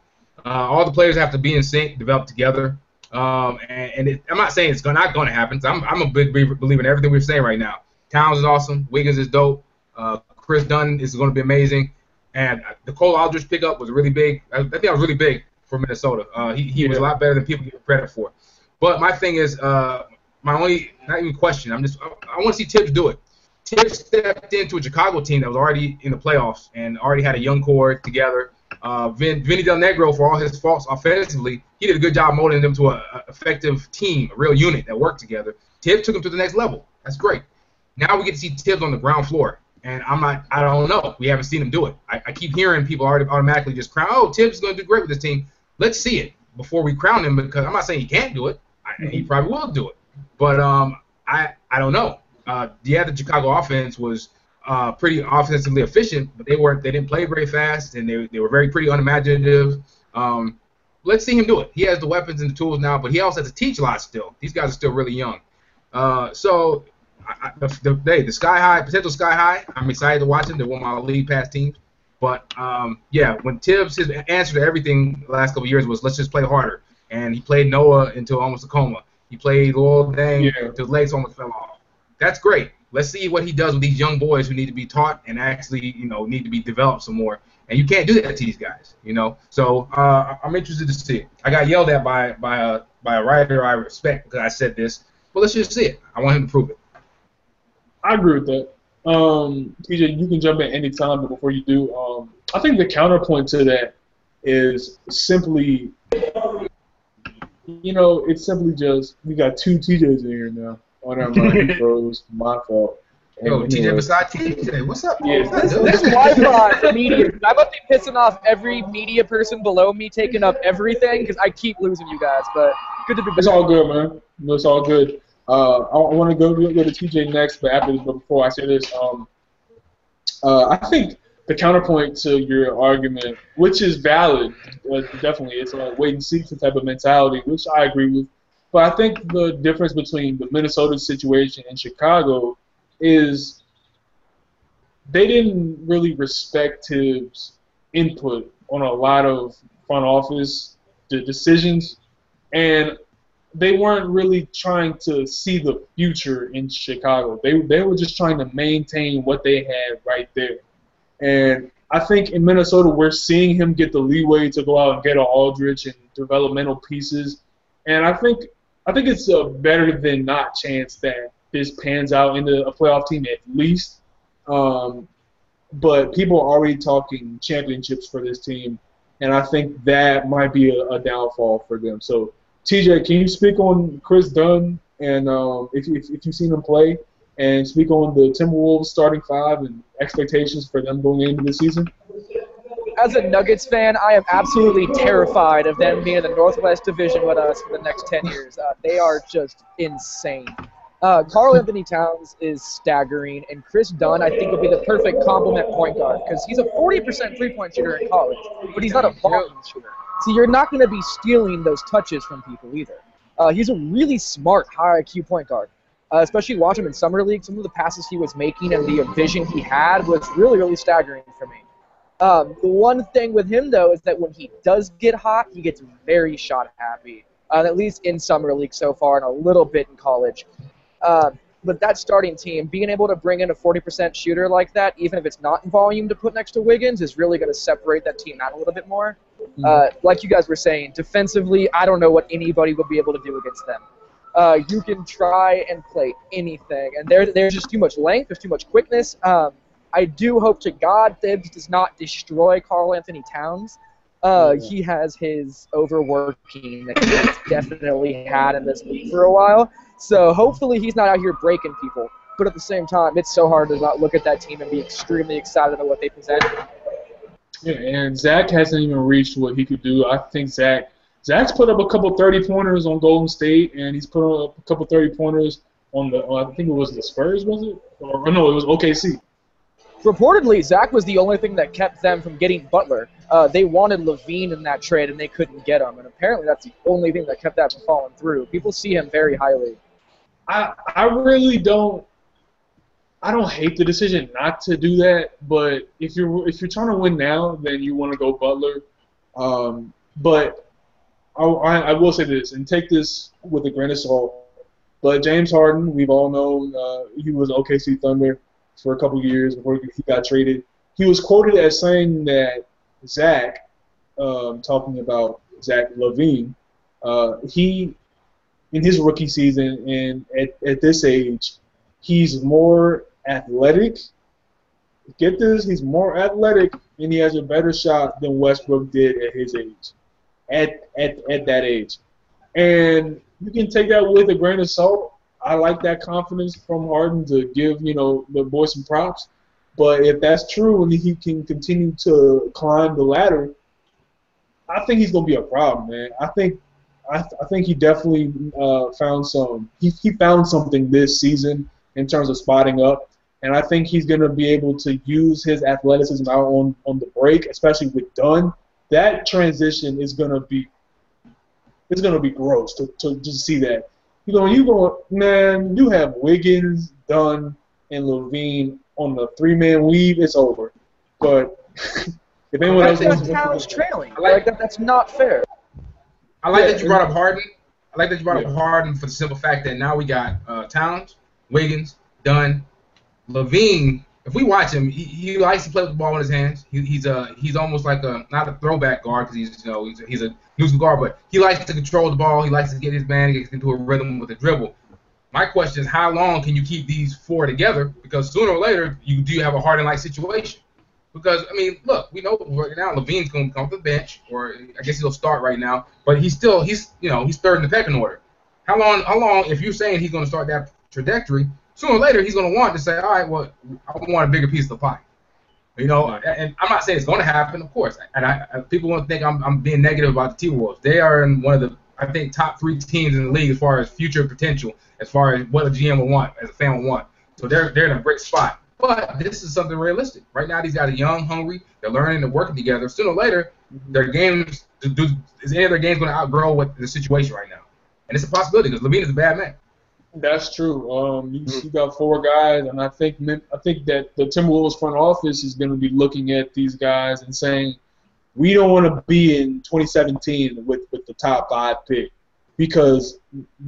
Uh, all the players have to be in sync, develop together. Um, and, and it, I'm not saying it's not going to happen. I'm, I'm a big believer in everything we're saying right now. Towns is awesome. Wiggins is dope. Uh, Kris Dunn is going to be amazing, and the Cole Aldrich pickup was really big. I, I think that was really big for Minnesota. Uh, he he yeah. was a lot better than people give credit for. But my thing is, uh, my only not even question. I'm just I, I want to see Thibs do it. Thibs stepped into a Chicago team that was already in the playoffs and already had a young core together. Uh, Vin, Vinny Del Negro, for all his faults offensively, he did a good job molding them to an effective team, a real unit that worked together. Thibs took them to the next level. That's great. Now we get to see Thibs on the ground floor and I'm not. I don't know. We haven't seen him do it. I, I keep hearing people already automatically just crown. Oh, Thibs is going to do great with this team. Let's see it before we crown him because I'm not saying he can't do it. I, he probably will do it. But um, I I don't know. Uh, yeah, the Chicago offense was uh, pretty offensively efficient, but they weren't. They didn't play very fast, and they they were very pretty unimaginative. Um, let's see him do it. He has the weapons and the tools now, but he also has to teach a lot still. These guys are still really young. Uh, so I, the, the, hey, the sky high potential sky high. I'm excited to watch him. They're one of my league pass teams. But um, yeah, when Thibs his answer to everything the last couple years was let's just play harder, and he played Noah until almost a coma. He played Luol Deng Yeah. until his legs almost fell off. That's great. Let's see what he does with these young boys who need to be taught and actually, you know, need to be developed some more. And you can't do that to these guys, you know. So uh, I'm interested to see it. I got yelled at by by a by a writer I respect because I said this, but let's just see it. I want him to prove it. I agree with that. Um, TJ, you can jump in any time, but before you do, um, I think the counterpoint to that is simply, you know, it's simply just we got two TJs in here now. Oh, never mind, [laughs] he froze. My fault. Yo, TJ anyway, beside TJ, what's up? Yeah, What's up, This dude? Wi-Fi [laughs] media. I must be pissing off every media person below me, taking up everything because I keep losing you guys. But good to be It's all good, man. No, It's all good. Uh, I, want to go go to TJ next, but after but before I say this, um, uh, I think the counterpoint to your argument, which is valid, uh, definitely, it's a wait and see type of mentality, which I agree with. But I think the difference between the Minnesota situation and Chicago is they didn't really respect his input on a lot of front office decisions, and they weren't really trying to see the future in Chicago. They they were just trying to maintain what they had right there. And I think in Minnesota we're seeing him get the leeway to go out and get an Aldrich and developmental pieces. And I think I think it's a better than not chance that this pans out into a playoff team at least. Um, but people are already talking championships for this team, and I think that might be a, a downfall for them. So, TJ, can you speak on Kris Dunn and um, if, if, if you've seen him play, and speak on the Timberwolves starting five and expectations for them going into the season? As a Nuggets fan, I am absolutely terrified of them being in the Northwest Division with us for the next 10 years. Uh, they are just insane. Uh, Karl-Anthony Towns is staggering, and Kris Dunn, I think, will be the perfect complement point guard because he's a 40% three point shooter in college, but he's not a volume shooter. So you're not going to be stealing those touches from people either. Uh, he's a really smart, high IQ point guard. Uh, especially watch him in summer league. Some of the passes he was making and the vision he had was really, really staggering for me. Um, the one thing with him though is that when he does get hot, he gets very shot happy. Uh, at least in summer league so far, and a little bit in college. Uh, but that starting team, being able to bring in a 40% shooter like that, even if it's not in volume to put next to Wiggins, is really going to separate that team out a little bit more. Uh, like you guys were saying, defensively, I don't know what anybody would be able to do against them. Uh, you can try and play anything, and there, there's just too much length, there's too much quickness. Um, I do hope to God Thibs does not destroy Karl-Anthony Towns. Uh, Yeah. he has his overworking that he's definitely had in this league for a while. So hopefully he's not out here breaking people. But at the same time, it's so hard to not look at that team and be extremely excited at what they present. Yeah, and Zach hasn't even reached what he could do. I think Zach Zach's put up a couple thirty pointers on Golden State, and he's put up a couple thirty pointers on the. I think it was the Spurs, was it? Or, or no, it was OKC. Reportedly, Zach was the only thing that kept them from getting Butler. Uh, they wanted LaVine in that trade, and they couldn't get him. And apparently, that's the only thing that kept that from falling through. People see him very highly. I I really don't. I don't hate the decision not to do that, but if you're if you're trying to win now, then you want to go Butler. Um, but I, I, will say this, and take this with a grain of salt. But James Harden, we've all known uh, he was OKC Thunder for a couple years before he got traded. He was quoted as saying that Zach, um, talking about Zach LaVine, uh, he in his rookie season and at, at this age, he's more athletic. Get this, he's more athletic and he has a better shot than Westbrook did at his age. At at, at that age. And you can take that with a grain of salt. I like that confidence from Harden to give, you know, the boy some props. But if that's true and he can continue to climb the ladder, I think he's gonna be a problem, man. I think I, th- I think he definitely uh, found some he, he found something this season in terms of spotting up, and I think he's gonna be able to use his athleticism out on on the break, especially with Dunn. That transition is gonna be it's gonna be gross to, to just see that. You going you going man, you have Wiggins, Dunn, and LaVine on the three man weave, it's over. But [laughs] if anyone else That's wants not to trailing. I like- Like that, that's not fair. I like Yeah, that you brought up Harden. I like that you brought Yeah. up Harden for the simple fact that now we got uh, Towns, Wiggins, Dunn, LaVine. If we watch him, he, he likes to play with the ball in his hands. He, he's a he's almost like a not a throwback guard because he's you know he's a, he's a new school guard, but he likes to control the ball. He likes to get his man, get into a rhythm with the dribble. My question is, how long can you keep these four together? Because sooner or later, you do have a Harden-like situation. Because I mean, look, we know right now LaVine's going to come off the bench, or I guess he'll start right now. But he's still he's you know he's third in the pecking order. How long? How long? If you're saying he's going to start that trajectory, sooner or later he's going to want to say, all right, well, I want a bigger piece of the pie. You know, and I'm not saying it's going to happen, of course. And I, I people want to think I'm, I'm being negative about the T-Wolves. They are in one of the I think top three teams in the league as far as future potential, as far as what a GM would want, as a fan would want. So they're they're in a great spot. But this is something realistic. Right now, these guys are young, hungry. They're learning and working together. Sooner or later, their games do, do, is any of their games going to outgrow what the situation right now? And it's a possibility because LaVine is a bad man. That's true. Um, you, you got four guys, and I think I think that the Timberwolves front office is going to be looking at these guys and saying, we don't want to be in 2017 with with the top five pick because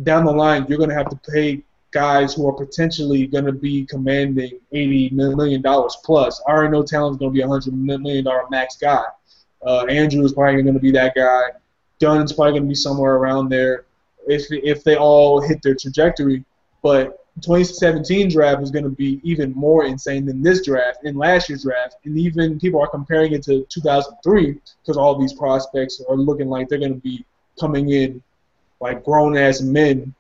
down the line you're going to have to pay guys who are potentially going to be commanding 80 million dollars plus. I already know Talon's going to be a hundred million dollar max guy. Uh, Andrew is probably going to be that guy. Dunn's probably going to be somewhere around there if if they all hit their trajectory. But 2017 draft is going to be even more insane than this draft and last year's draft, and even people are comparing it to 2003 because all these prospects are looking like they're going to be coming in like grown ass men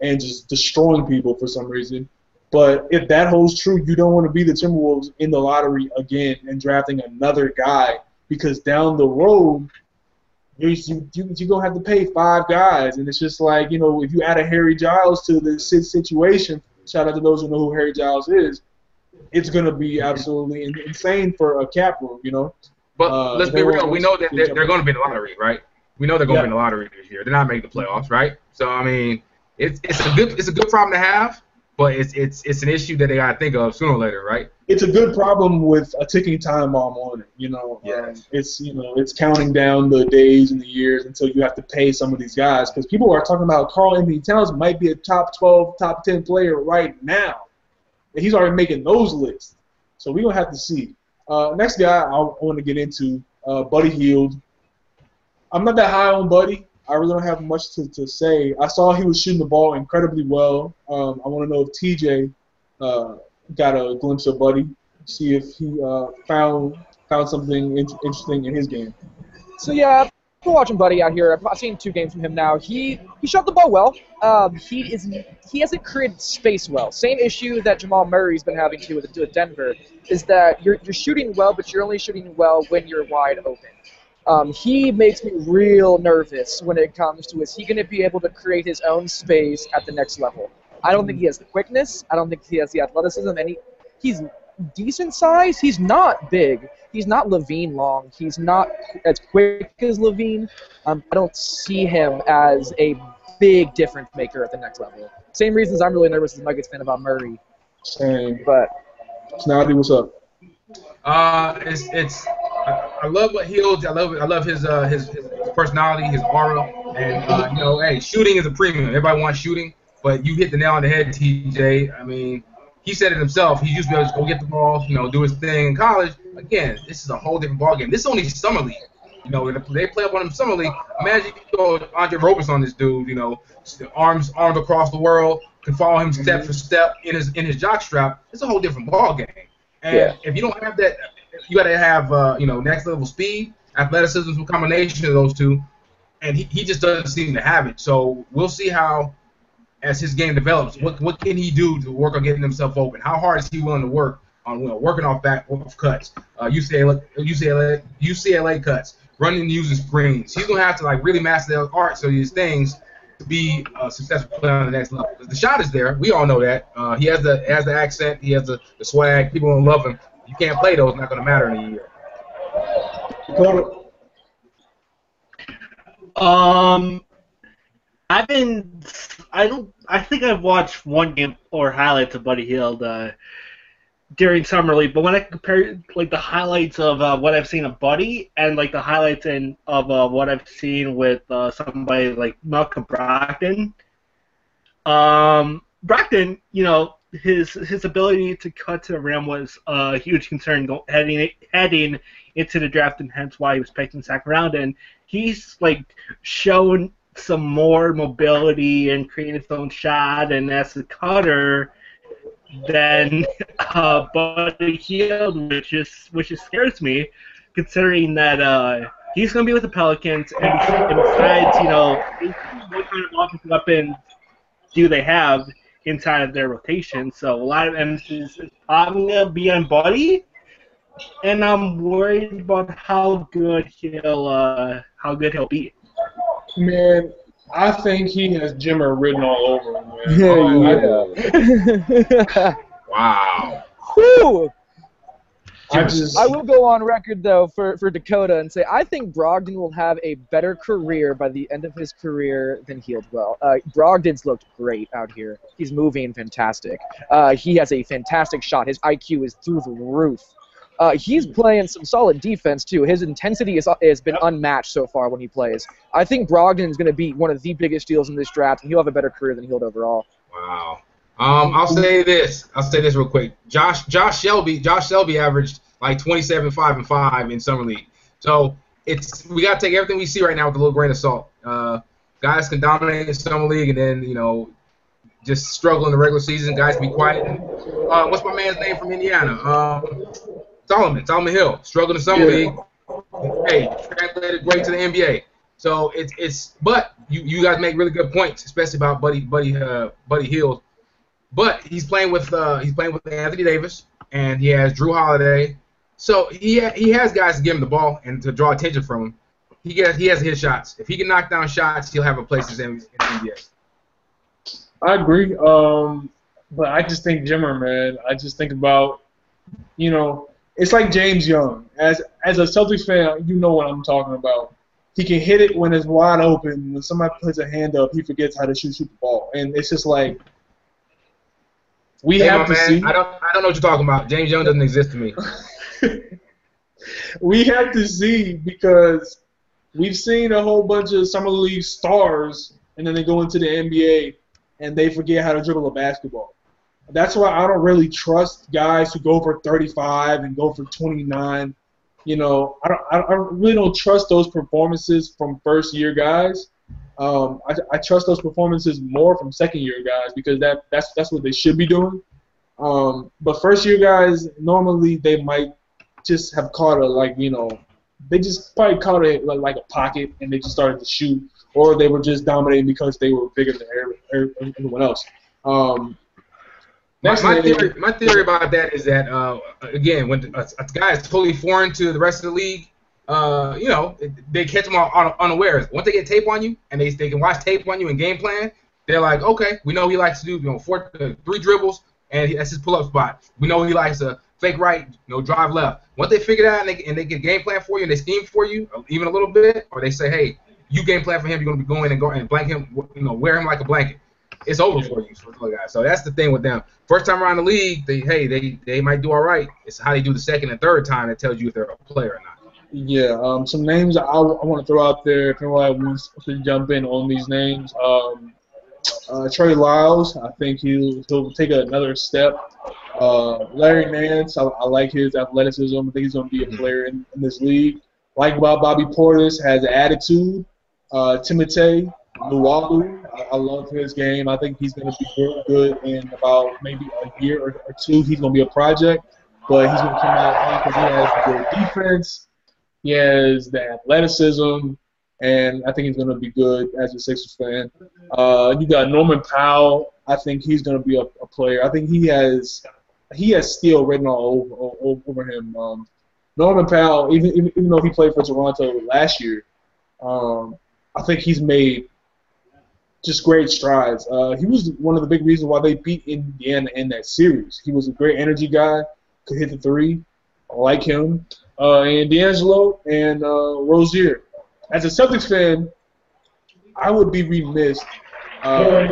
and just destroying people for some reason. But if that holds true, you don't want to be the Timberwolves in the lottery again and drafting another guy because down the road you you you you're gonna have to pay five guys, and it's just like you know if you add a Harry Giles to the situation. Shout out to those who know who Harry Giles is. It's gonna be absolutely insane for a cap room, you know. But Uh, let's be real. We know that they're, they're going to be in the lottery, right? We know they're going to be in the lottery this year. They're not making the playoffs, right? So I mean, it's it's a good it's a good problem to have, but it's it's it's an issue that they got to think of sooner or later, right? It's a good problem with a ticking time bomb on it. You know, um, it's you know it's counting down the days and the years until you have to pay some of these guys because people are talking about Karl-Anthony Towns might be a top 12, top 10 player right now. And he's already making those lists. So we're gonna have to see. Uh, next guy I, I want to get into, uh, Buddy Hield. I'm not that high on Buddy. I really don't have much to, to say. I saw he was shooting the ball incredibly well. Um, I want to know if TJ uh, got a glimpse of Buddy, see if he uh, found found something in- interesting in his game. So yeah, we're watching Buddy out here. I've- I've seen two games from him now. He he shot the ball well. Um, he is he hasn't created space well. Same issue that Jamal Murray's been having too with, with Denver is that you're you're shooting well, but you're only shooting well when you're wide open. Um, he makes me real nervous when it comes to is he going to be able to create his own space at the next level. I don't think he has the quickness. I don't think he has the athleticism. And he, he's decent size. He's not big. He's not LaVine long. He's not as quick as LaVine. Um, I don't see him as a big difference maker at the next level. Same reasons I'm really nervous as a Nuggets fan about Murray. Same. But Snotty, what's up? Uh, it's it's I, I love what Hield. I love I love his uh his, his personality, his aura, and uh, you know, hey, shooting is a premium. Everybody wants shooting, but you hit the nail on the head, TJ. I mean, he said it himself. He used to be able to go get the ball, you know, do his thing in college. Again, this is a whole different ball game. This is only summer league. You know, they play up on him summer league. Imagine you go Andre Roberson on this dude. You know, arms arms across the world, can follow him step for step in his in his jock strap. It's a whole different ball game. And Yeah. if you don't have that, you got to have uh, you know next level speed, athleticism, some combination of those two, and he, he just doesn't seem to have it. So we'll see how, as his game develops, what what can he do to work on getting himself open? How hard is he willing to work on you know, working off back off cuts, uh, UCLA, UCLA, UCLA cuts, running using screens. He's gonna have to like really master the art so these things to be a successful player on the next level. The shot is there. We all know that. Uh, he has the has the accent. He has the, the swag. People gonna love him. You can't play those. It's not gonna matter in a year. Um, I've been. I don't. I think I've watched one game or highlights of Buddy Hield uh, during summer league. But when I compare like the highlights of uh, what I've seen of Buddy and like the highlights in of uh, what I've seen with uh, somebody like Malcolm Brogdon, um, Brogdon, you know, his his ability to cut to the rim was a huge concern heading heading into the draft, and hence why he was picked in the second round. And he's like shown some more mobility and creating his own shot, and as a cutter than [laughs] uh, Buddy Hield, which is which is scares me, considering that uh, he's going to be with the Pelicans, and, and besides, you know, what kind of offensive weapons do they have inside of their rotation? So a lot of emphasis is probably going to be on Buddy, and I'm worried about how good he'll uh, how good he'll be. man, I think he has Jimmer written all over him, man. [laughs] Yeah, I- yeah. [laughs] [laughs] Wow. Whew. I just, I will go on record though for, for Dakota and say I think Brogdon will have a better career by the end of his career than Hield will. Uh, Brogdon's looked great out here. He's moving fantastic. Uh, he has a fantastic shot. His IQ is through the roof. Uh, he's playing some solid defense too. His intensity is, has been unmatched so far when he plays. I think Brogdon is going to be one of the biggest deals in this draft, and he'll have a better career than Hield overall. Wow. Um, I'll say this. I'll say this real quick. Josh Josh Selby Josh Selby averaged like 27, 5, and 5 in summer league. So it's we gotta take everything we see right now with a little grain of salt. Uh, guys can dominate in summer league and then you know just struggle in the regular season. Guys be quiet. Uh, what's my man's name from Indiana? Um, Solomon Solomon Hill struggled in summer Yeah. league. Hey, translated great to the NBA. So it's it's but you you guys make really good points, especially about Buddy Buddy uh, Buddy Hield. But he's playing with uh, he's playing with Anthony Davis and he has Jrue Holiday. So he he has guys to give him the ball and to draw attention from him. He gets he has his shots. If he can knock down shots, he'll have a place in, in the NBA. I agree. Um, but I just think Jimmer, man. I just think about, you know, it's like James Young. As as a Celtics fan, you know what I'm talking about. He can hit it when it's wide open. When somebody puts a hand up, he forgets how to shoot, shoot the ball, and it's just like we Hey, have to man, see. I don't I don't know what you're talking about. James Young doesn't exist to me. [laughs] we have to see because we've seen a whole bunch of summer league stars, and then they go into the NBA and they forget how to dribble a basketball. That's why I don't really trust guys who go for 35 and go for 29. You know, I don't, I really don't trust those performances from first year guys. Um, I, I trust those performances more from second year guys because that that's that's what they should be doing. Um, but first year guys normally they might just have caught a like you know they just probably caught it like, like a pocket and they just started to shoot or they were just dominating because they were bigger than every- every- everyone else. Um, My, my theory, my theory about that is that uh, again, when a, a guy is totally foreign to the rest of the league, uh, you know, they catch them on unawares. Once they get tape on you and they, they can watch tape on you and game plan, they're like, okay, we know he likes to do you know four, uh, three dribbles and he, that's his pull up spot. We know he likes to fake right, you know, drive left. Once they figure it out and they, and they get game plan for you and they scheme for you even a little bit, or they say, hey, you game plan for him, you're gonna be going and go and blank him, you know, wear him like a blanket it's over for you for guys. So that's the thing with them. First time around the league, they hey they they might do all right. It's how they do the second and third time that tells you if they're a player or not. Yeah, um, some names I, I want to throw out there if anyone wants to jump in on these names. Um, uh, Trey Lyles, I think he'll he'll take another step. Uh, Larry Nance, I, I like his athleticism. I think he's going to be a player in, in this league. Like about Bobby Portis, has attitude. Uh, Timothé Luwawu, I, I love his game. I think he's going to be real good in about maybe a year or, or two. He's going to be a project, but he's going to come out because he has good defense. He has the athleticism, and I think he's going to be good as a Sixers fan. Uh, you got Norman Powell. I think he's going to be a, a player. I think he has he has steel written all over, over, over him. Um, Norman Powell, even, even even though he played for Toronto last year, um, I think he's made just great strides. Uh, he was one of the big reasons why they beat Indiana in that series. He was a great energy guy, could hit the three. I like him. Uh, and D'Angelo and uh, Rozier. As a Celtics fan, I would be remiss uh,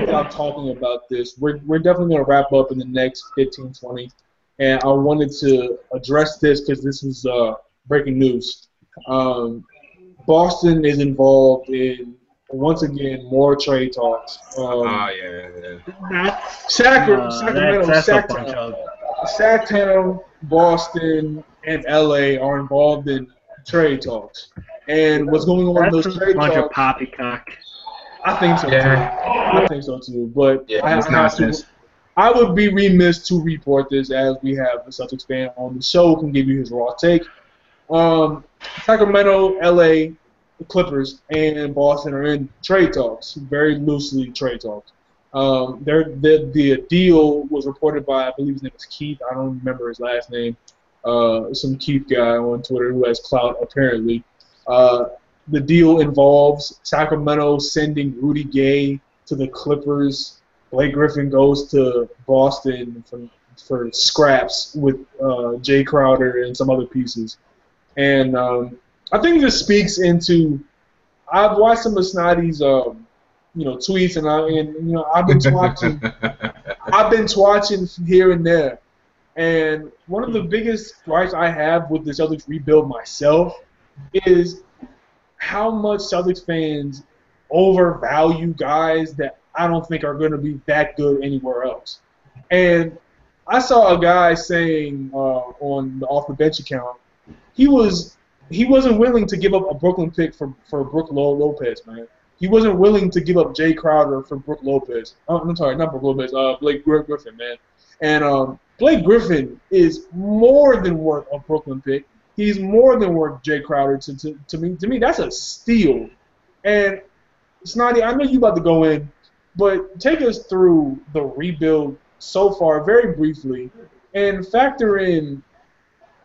without talking about this. We're, we're definitely going to wrap up in the next 15, 20. And I wanted to address this because this was uh, breaking news. Um, Boston is involved in once again more trade talks. Um, Oh yeah, yeah. That's, Sacra- uh, Sacramento, that's, that's a Sacramento, bunch of. Sacktown, Boston, and LA are involved in trade talks. And what's going on in That's those a trade bunch of poppycock. I think so Yeah. too. I think so too. But Yeah, I, it's I have to- nonsense. I would be remiss to report this as we have a Celtics fan on the show who can give you his raw take. Um, Sacramento, LA, the Clippers, and Boston are in trade talks, very loosely trade talks. Um, they're, the the deal was reported by I believe his name is Keith. I don't remember his last name. Uh, some Keith guy on Twitter who has clout apparently. Uh, the deal involves Sacramento sending Rudy Gay to the Clippers. Blake Griffin goes to Boston for, for scraps with uh, Jae Crowder and some other pieces. And um, I think this speaks into. I've watched some of Snotty's, um, you know, tweets, and I and you know I've been [laughs] watching. I've been watching here and there, and one of the biggest gripes I have with the Celtics rebuild myself is how much Celtics fans overvalue guys that I don't think are going to be that good anywhere else. And I saw a guy saying uh, on the off the bench account, he was he wasn't willing to give up a Brooklyn pick for for Brook Lopez, man. He wasn't willing to give up Jae Crowder for Brook Lopez. Oh, I'm sorry, not Brook Lopez. Uh, Blake Griffin, man. And um, Blake Griffin is more than worth a Brooklyn pick. He's more than worth Jae Crowder to, to, to me. To me, that's a steal. And Snotty, I know you about to go in, but take us through the rebuild so far, very briefly, and factor in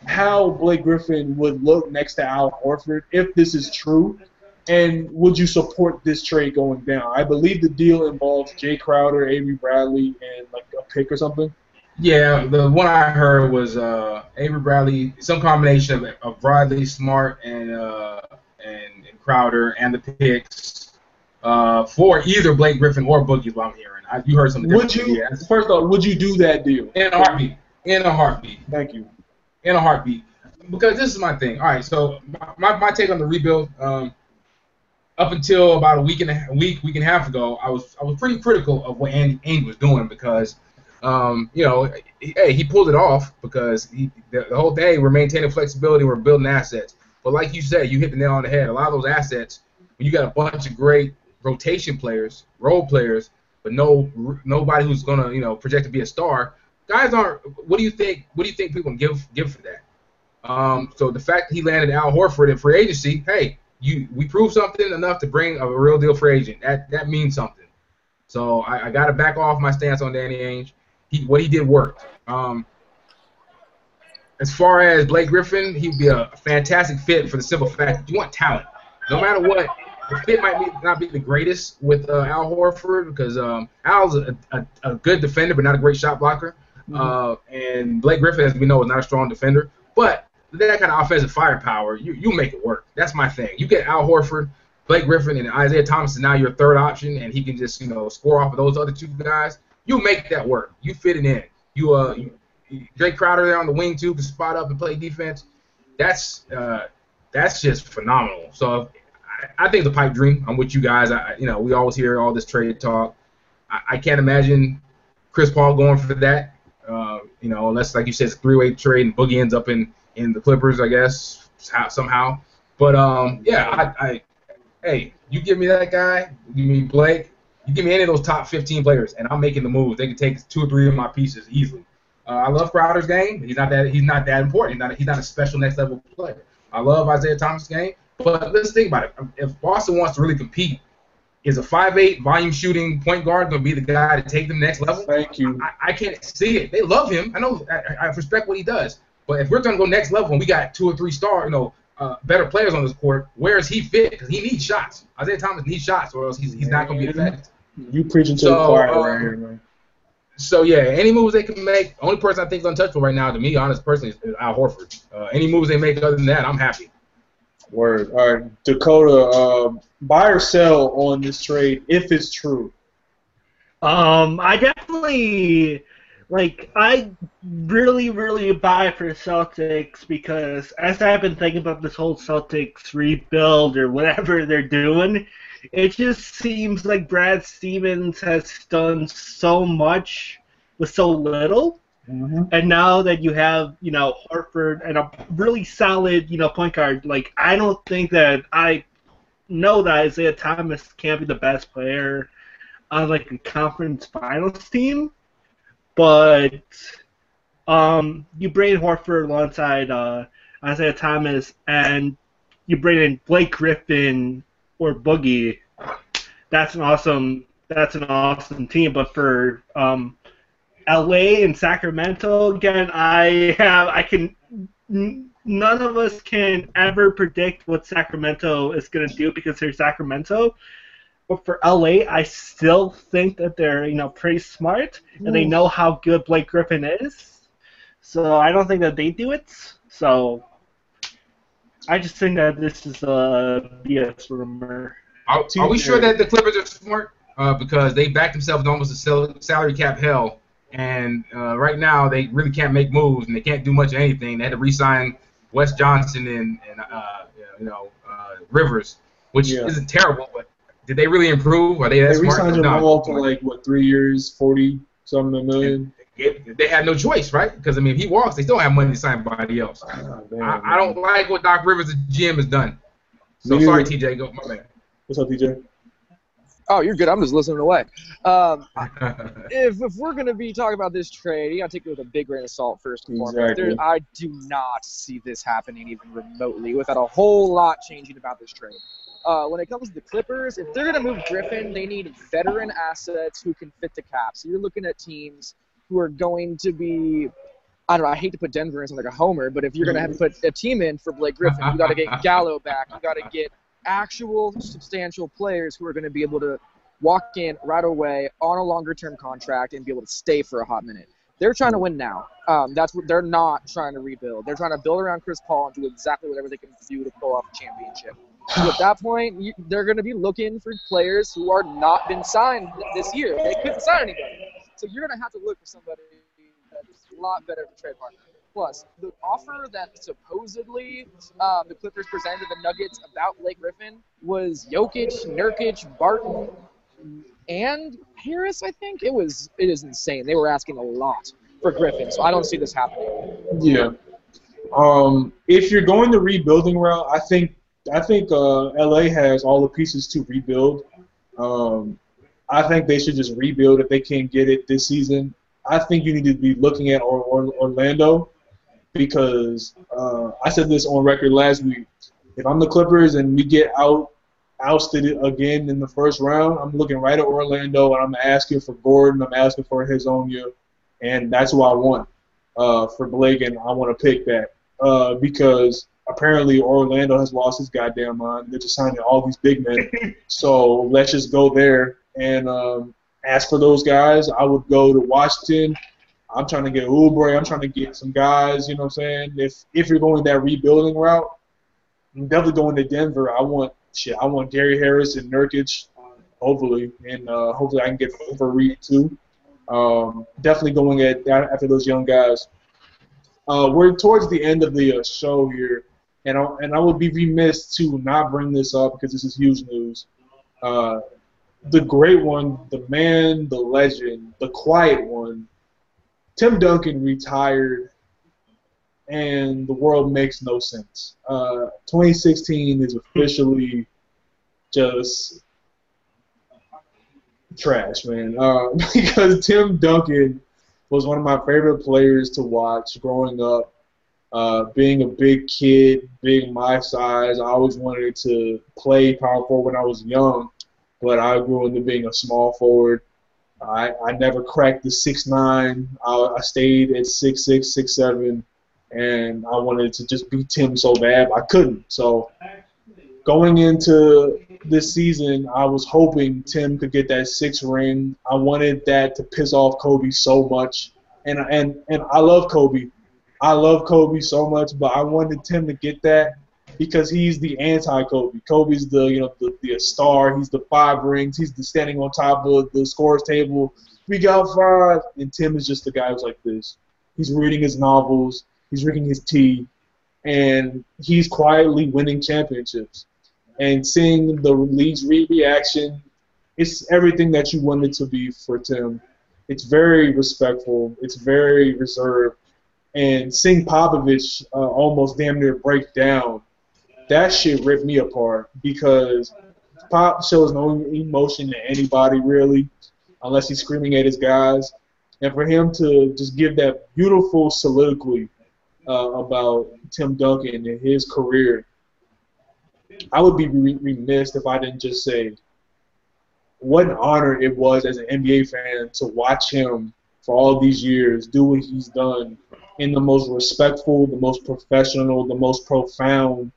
how Blake Griffin would look next to Al Horford if this is true, and would you support this trade going down? I believe the deal involves Jay Crowder, Avery Bradley, and like a pick or something. Yeah, the one I heard was uh, Avery Bradley, some combination of, of Bradley, Smart, and uh, and, and Crowder, and the picks uh, for either Blake Griffin or Boogie. What I'm hearing. I, you heard something Would you? Yes. First off, would you do that deal? In a heartbeat. In a heartbeat. Thank you. in a heartbeat. Because this is my thing. All right, so my, my take on the rebuild. Um, up until about a week and a, a week, week and a half ago, I was I was pretty critical of what Danny Ainge was doing because, um, you know, he, hey, he pulled it off because he the, the whole day we're maintaining flexibility, we're building assets. But like you said, you hit the nail on the head. A lot of those assets, when you got a bunch of great rotation players, role players, but no nobody who's gonna you know project to be a star, guys aren't. What do you think? What do you think people give give for that? Um, so the fact that he landed Al Horford in free agency, hey, you we proved something enough to bring a real deal free agent. That that means something. So I, I got to back off my stance on Danny Ainge. He what he did worked. Um, as far as Blake Griffin, he'd be a fantastic fit for the simple fact that you want talent. No matter what, the fit might be, not be the greatest with uh, Al Horford because um, Al's a, a, a good defender but not a great shot blocker. Uh, and Blake Griffin, as we know, is not a strong defender. But that kind of offensive firepower, you you make it work. That's my thing. You get Al Horford, Blake Griffin, and Isaiah Thomas is now your third option, and he can just you know score off of those other two guys. You make that work. You fit it in. You uh, you, Jae Crowder there on the wing too can spot up and play defense. That's uh, that's just phenomenal. So I, I think the pipe dream. I'm with you guys. I you know we always hear all this trade talk. I, I can't imagine Chris Paul going for that. Uh, you know, unless like you said, it's a three-way trade and Boogie ends up in in the Clippers, I guess somehow. But um, yeah, I, I hey, you give me that guy, give me Blake, you give me any of those top 15 players, and I'm making the move. They can take two or three of my pieces easily. Uh, I love Crowder's game. He's not that he's not that important. He's not he's not a special next level player. I love Isaiah Thomas' game. But let's think about it. If Boston wants to really compete is a 5'8 volume shooting point guard going to be the guy to take them next level? Thank you. I, I can't see it. They love him. I know. I, I respect what he does. But if we're going to go next level and we got two or three star, you know, uh, better players on this court, where is he fit? Because he needs shots. Isaiah Thomas needs shots, or else he's, he's not going to be effective. You preaching to So, the choir uh, right here, man. So yeah, any moves they can make. Only person I think is untouchable right now, to me, honest personally, is Al Horford. Uh, any moves they make other than that, I'm happy. Word. All right, Dakota. Um, buy or sell on this trade if it's true. Um, I definitely like. I really, really buy for Celtics because as I've been thinking about this whole Celtics rebuild or whatever [laughs] they're doing, it just seems like Brad Stevens has done so much with so little. Mm-hmm. And now that you have, you know, Horford and a really solid, you know, point guard, like I don't think that I know that Isaiah Thomas can't be the best player on like a conference finals team, but um, you bring in Horford alongside uh, Isaiah Thomas, and you bring in Blake Griffin or Boogie. That's an awesome. That's an awesome team. But for um, LA and Sacramento, again, I have. I can. None of us can ever predict what Sacramento is going to do because they're Sacramento. But for LA, I still think that they're you know pretty smart and they know how good Blake Griffin is. So I don't think that they do it. So I just think that this is a BS rumor. Are, are we sure that the Clippers are smart? Uh, because they backed themselves in almost a salary cap hell, and uh, right now they really can't make moves and they can't do much of anything. They had to re-sign Wes Johnson and, and uh, you know uh, Rivers, which Yeah. isn't terrible, but did they really improve? Are they that They smart? re-signed No. Jamal to like what three years, forty something million. It- they had no choice, right? Because I mean, if he walks, they still have money to sign somebody else. Damn, I, I don't like what Doc Rivers' the GM has done. So Me sorry, neither. TJ. Go, my man. What's up, DJ? Oh, you're good. I'm just listening away. Um, [laughs] if, if we're going to be talking about this trade, you got to take it with a big grain of salt first and foremost. Exactly. There, I do not see this happening even remotely without a whole lot changing about this trade. Uh, when it comes to the Clippers, if they're going to move Griffin, they need veteran assets who can fit the cap. So you're looking at teams who are going to be. I don't know. I hate to put Denver in as like a homer, but if you're going to have to put a team in for Blake Griffin, you got to get [laughs] Gallo back. You got to get actual substantial players who are going to be able to walk in right away on a longer term contract and be able to stay for a hot minute. They're trying to win now. Um, that's what they're not trying to rebuild. They're trying to build around Chris Paul and do exactly whatever they can do to pull off a championship. At that point, you, they're going to be looking for players who are not been signed this year. They couldn't sign anybody. So you're going to have to look for somebody that's a lot better a trade partner. Plus, the offer that supposedly um, the Clippers presented the Nuggets about Blake Griffin was Jokic, Nurkic, Barton, and Harris. I think it was. It is insane. They were asking a lot for Griffin, so I don't see this happening. Yeah. Um, if you're going the rebuilding route, I think I think uh, LA has all the pieces to rebuild. Um, I think they should just rebuild if they can't get it this season. I think you need to be looking at or, or, Orlando because uh, I said this on record last week. If I'm the Clippers and we get out ousted again in the first round, I'm looking right at Orlando and I'm asking for Gordon. I'm asking for Hezonja, and that's who I want uh, for Blake, and I want to pick that uh, because apparently Orlando has lost his goddamn mind. They're just signing all these big men. [laughs] so let's just go there and um, ask for those guys. I would go to Washington. I'm trying to get Oubre. I'm trying to get some guys. You know what I'm saying? If if you're going that rebuilding route, I'm definitely going to Denver. I want shit. I want Gary Harris and Nurkic, hopefully, and uh, hopefully I can get for Reed too. Um, definitely going at after those young guys. Uh, we're towards the end of the uh, show here, and I, and I would be remiss to not bring this up because this is huge news. Uh, the great one, the man, the legend, the quiet one, Tim Duncan retired, and the world makes no sense. Uh, 2016 is officially [laughs] just trash, man. Uh, [laughs] because Tim Duncan was one of my favorite players to watch growing up. Uh, being a big kid, being my size, I always wanted to play power forward when I was young. but I grew into being a small forward. I, I never cracked the six nine. I, I stayed at six six six seven, and I wanted to just beat Tim so bad I couldn't. So going into this season, I was hoping Tim could get that six ring. I wanted that to piss off Kobe so much, and and and I love Kobe. I love Kobe so much, but I wanted Tim to get that because he's the anti-Kobe. Kobe's the you know the, the star. He's the five rings. He's the standing on top of the scores table. We got five, and Tim is just the guy who's like this. He's reading his novels. He's drinking his tea, and he's quietly winning championships. And seeing the league's reaction, it's everything that you want it to be for Tim. It's very respectful. It's very reserved. And seeing Popovich uh, almost damn near break down that shit ripped me apart because Pop shows no emotion to anybody really, unless he's screaming at his guys. And for him to just give that beautiful soliloquy uh, about Tim Duncan and his career, I would be remiss if I didn't just say what an honor it was as an NBA fan to watch him for all these years do what he's done in the most respectful, the most professional, the most profound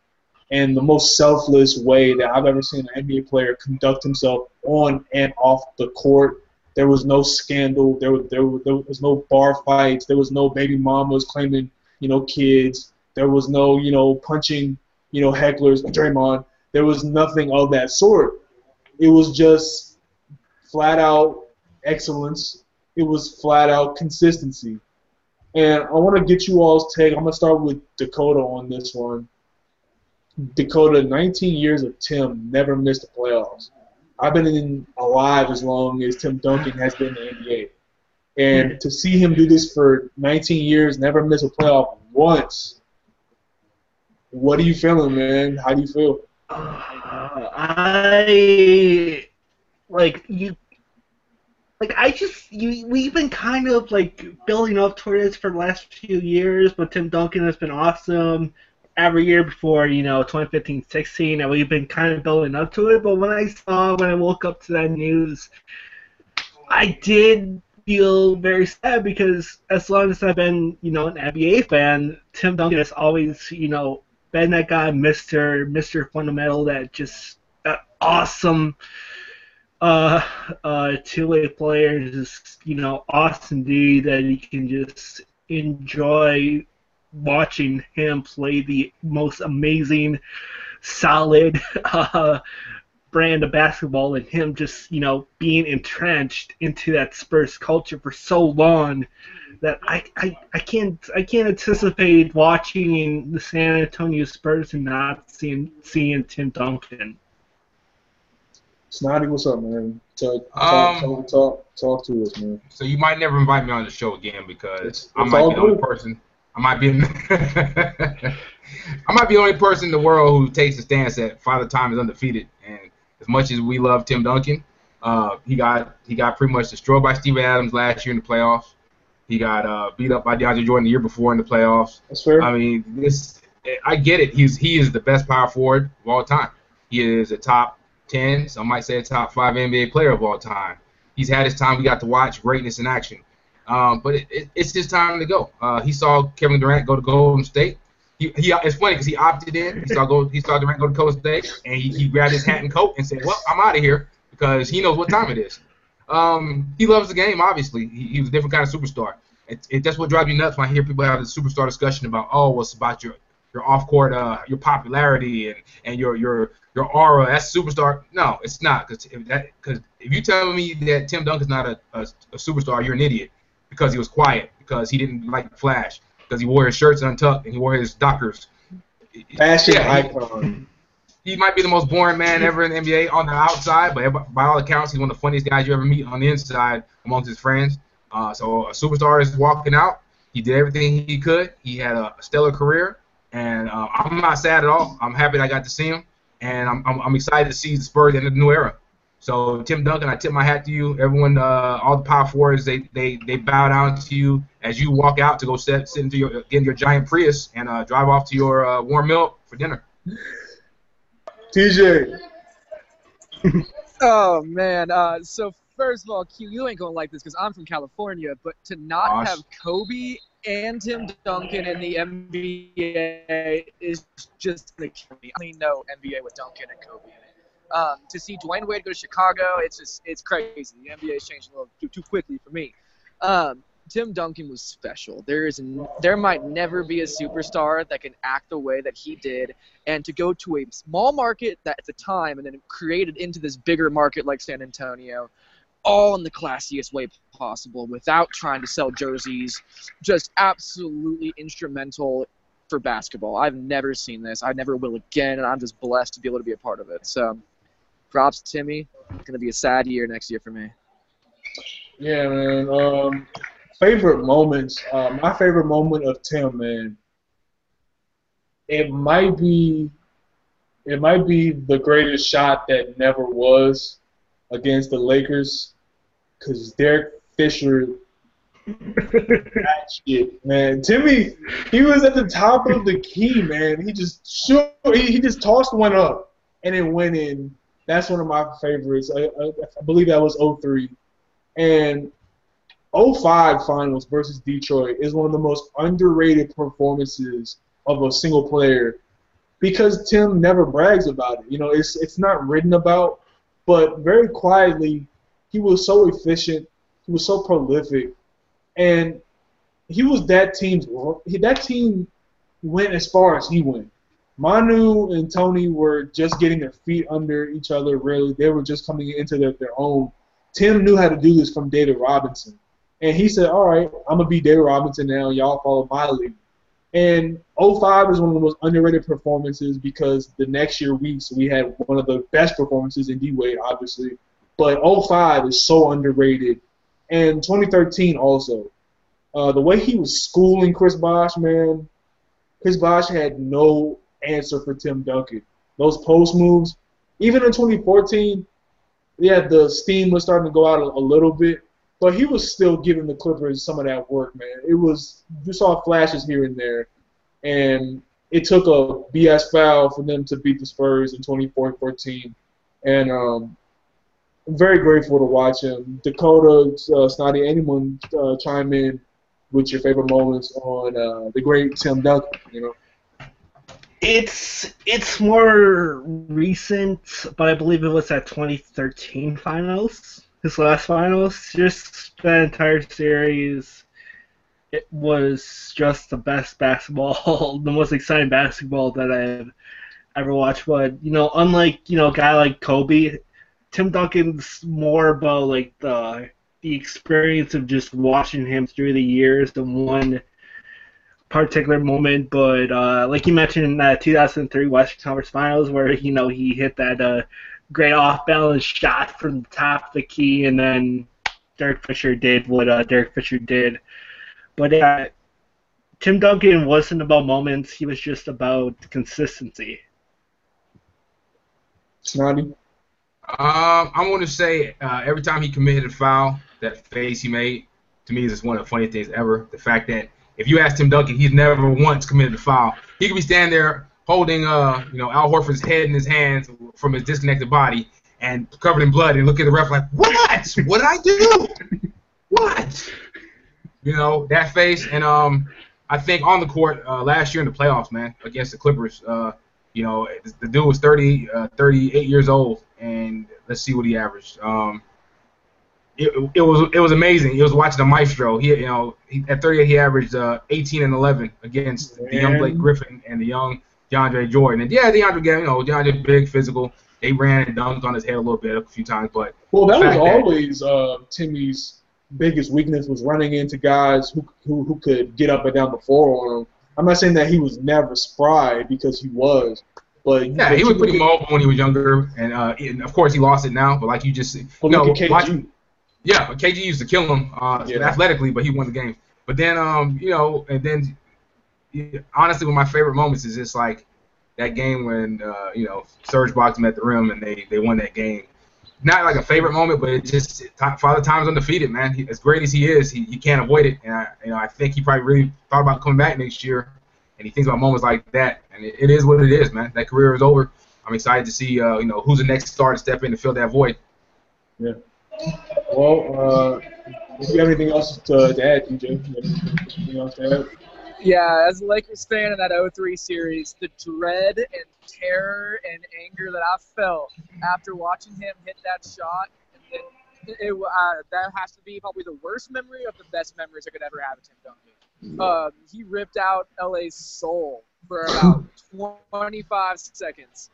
and the most selfless way that I've ever seen an NBA player conduct himself on and off the court. There was no scandal. There was there, there was no bar fights. There was no baby mamas claiming you know kids. There was no you know punching you know hecklers. Draymond. There was nothing of that sort. It was just flat out excellence. It was flat out consistency. And I want to get you all's take. I'm gonna start with Dakota on this one. Dakota, 19 years of Tim, never missed the playoffs. I've been in alive as long as Tim Duncan has been in the NBA. And to see him do this for 19 years, never miss a playoff once, what are you feeling, man? How do you feel? Uh, I like you. Like I just you, we've been kind of like building up toward this for the last few years, but Tim Duncan has been awesome every year before, you know, 2015-16, and we've been kind of building up to it. But when I saw, when I woke up to that news, I did feel very sad because as long as I've been, you know, an NBA fan, Tim Duncan has always, you know, been that guy, Mister Mister Fundamental, that just that awesome uh, uh, two-way player, just you know, awesome dude that you can just enjoy watching him play the most amazing, solid [laughs] uh, brand of basketball and him just, you know, being entrenched into that Spurs culture for so long that I, I, I can't I can't anticipate watching the San Antonio Spurs and not seeing seeing Tim Duncan. Snotty, what's up, man? Talk, talk, um, talk, talk, talk to us, man. So you might never invite me on the show again because it's, I might be the only person I might be [laughs] I might be the only person in the world who takes the stance that Father Time is undefeated. And as much as we love Tim Duncan, uh, he got he got pretty much destroyed by Steven Adams last year in the playoffs. He got uh, beat up by DeAndre Jordan the year before in the playoffs. That's fair. I mean, this I get it. He's he is the best power forward of all time. He is a top ten, some might say a top five NBA player of all time. He's had his time. We got to watch greatness in action. Um, but it, it, it's his time to go. Uh, he saw Kevin Durant go to Golden State. He, he it's funny because he opted in. He saw go he saw Durant go to Golden State, and he, he grabbed his hat and coat and said, "Well, I'm out of here," because he knows what time it is. Um, he loves the game. Obviously, he, he was a different kind of superstar. It, it, that's what drives me nuts when I hear people have this superstar discussion about, oh, well, about your your off court, uh, your popularity and, and your your your aura. That's superstar. No, it's not. Because if that because if you tell me that Tim Duncan's not a, a, a superstar, you're an idiot because he was quiet, because he didn't like flash, because he wore his shirts untucked and he wore his Dockers. Fashion yeah, icon. He, he, might be the most boring man ever in the NBA on the outside, but by all accounts, he's one of the funniest guys you ever meet on the inside amongst his friends. Uh, so a superstar is walking out. He did everything he could. He had a stellar career, and uh, I'm not sad at all. I'm happy I got to see him, and I'm, I'm, I'm excited to see the Spurs in the new era. So Tim Duncan, I tip my hat to you. Everyone, uh, all the power forwards, they, they, they bow down to you as you walk out to go sit, sit into your get in your giant Prius and uh, drive off to your uh, warm milk for dinner. TJ. [laughs] Oh man. Uh, so first of all, Q, you ain't gonna like this because I'm from California, but to not Gosh. have Kobe and Tim Duncan in the NBA is just me. I mean, no NBA with Duncan and Kobe in it. Um, to see Dwyane Wade go to Chicago, it's just it's crazy. The NBA is changing a little too, too quickly for me. Um, Tim Duncan was special. There is there might never be a superstar that can act the way that he did, and to go to a small market that at the time and then created into this bigger market like San Antonio, all in the classiest way possible without trying to sell jerseys, just absolutely instrumental for basketball. I've never seen this. I never will again, and I'm just blessed to be able to be a part of it. So, props to Timmy. It's gonna be a sad year next year for me. Yeah, man. Um, favorite moments. Uh, my favorite moment of Tim, man. It might be, it might be the greatest shot that never was against the Lakers, because Derek Fisher. that shit, man. Timmy, he was at the top of the key, man. He just shoot, he, he just tossed one up, and it went in. That's one of my favorites. I, I, I believe that was 03. And 05 finals versus Detroit is one of the most underrated performances of a single player because Tim never brags about it. You know, it's it's not written about, but very quietly, he was so efficient, he was so prolific, and he was that team's he, that team went as far as he went. Manu and Tony were just getting their feet under each other. Really, they were just coming into their, their own. Tim knew how to do this from David Robinson. And he said, All right, I'm going to be David Robinson now. Y'all follow my lead. And 05 is one of the most underrated performances because the next year we so we had one of the best performances in D Wade, obviously. But 05 is so underrated. And 2013 also. Uh, the way he was schooling Chris Bosh, man, Chris Bosh had no answer for Tim Duncan. Those post moves, even in 2014, yeah, the steam was starting to go out a, a little bit, but he was still giving the Clippers some of that work, man. It was you saw flashes here and there, and it took a BS foul for them to beat the Spurs in 2014, and um, I'm very grateful to watch him. Dakota, uh, Snotty, anyone uh, chime in with your favorite moments on uh, the great Tim Duncan, you know. It's it's more recent, but I believe it was at 2013 finals. His last finals, just that entire series, it was just the best basketball, [laughs] the most exciting basketball that I've ever watched. But you know, unlike you know, a guy like Kobe, Tim Duncan's more about like the the experience of just watching him through the years than one particular moment, but uh, like you mentioned in that 2003 Western Conference Finals, where you know he hit that uh, great off-balance shot from the top of the key, and then Derek Fisher did what uh, Derek Fisher did. But uh, Tim Duncan wasn't about moments; he was just about consistency. Snotty. Um, I'm going to say uh, every time he committed a foul, that face he made, to me, is just one of the funniest things ever. The fact that if you ask Tim Duncan, he's never once committed a foul. He could be standing there holding, uh, you know, Al Horford's head in his hands from his disconnected body and covered in blood, and look at the ref like, what? What did I do? What? You know that face, and um, I think on the court uh, last year in the playoffs, man, against the Clippers, uh, you know, the dude was 30, uh, 38 years old, and let's see what he averaged. Um, it, it was it was amazing. It was watching the maestro. He you know he, at 38 he averaged uh, 18 and 11 against the young Blake Griffin and the young DeAndre Jordan. And yeah, DeAndre, you know, DeAndre big, physical. They ran and dunked on his head a little bit a few times, but Well, that was fact that- always uh, Timmy's biggest weakness was running into guys who, who who could get up and down the floor on him. I'm not saying that he was never spry because he was, but yeah, he was pretty mobile when he was younger, and uh, and of course he lost it now. But like you just Well, no, KG. yeah, but KG used to kill him uh, Yeah. athletically, but he won the game. But then, um, you know, and then yeah, honestly, one of my favorite moments is just like that game when uh, you know Serge blocked him at the rim and they they won that game. Not like a favorite moment, but it just Father Time's undefeated, man. He, as great as he is, he, he can't avoid it. And I, you know, I think he probably really thought about coming back next year, and he thinks about moments like that. And it, it is what it is, man. That career is over. I'm excited to see, uh, you know, who's the next star to step in to fill that void. Yeah. Well, uh, if you have anything else to, to add, TJ, anything else to add? Yeah, as a Lakers fan in that 03 series, the dread and terror and anger that I felt after watching him hit that shot, and then it, uh, that has to be probably the worst memory of the best memories I could ever have of Tim Duncan. Um, he ripped out LA's soul for about 25 seconds,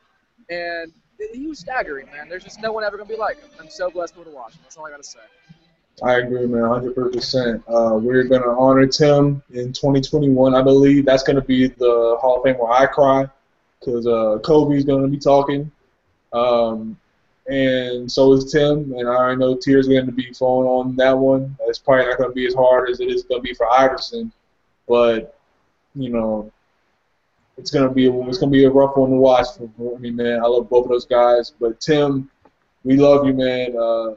and he was staggering, man. There's just no one ever gonna be like him. I'm so blessed to watch him. That's all I gotta say. I agree, man, 100%. Uh, we're going to honor Tim in 2021, I believe. That's going to be the Hall of Fame where I cry because uh, Kobe's going to be talking. Um, and so is Tim, and I know tears are going to be flowing on that one. It's probably not going to be as hard as it is going to be for Iverson, but you know, it's to be it's to be a rough one to watch for, for me, man. I love both of those guys, but Tim, we love you, man. Uh,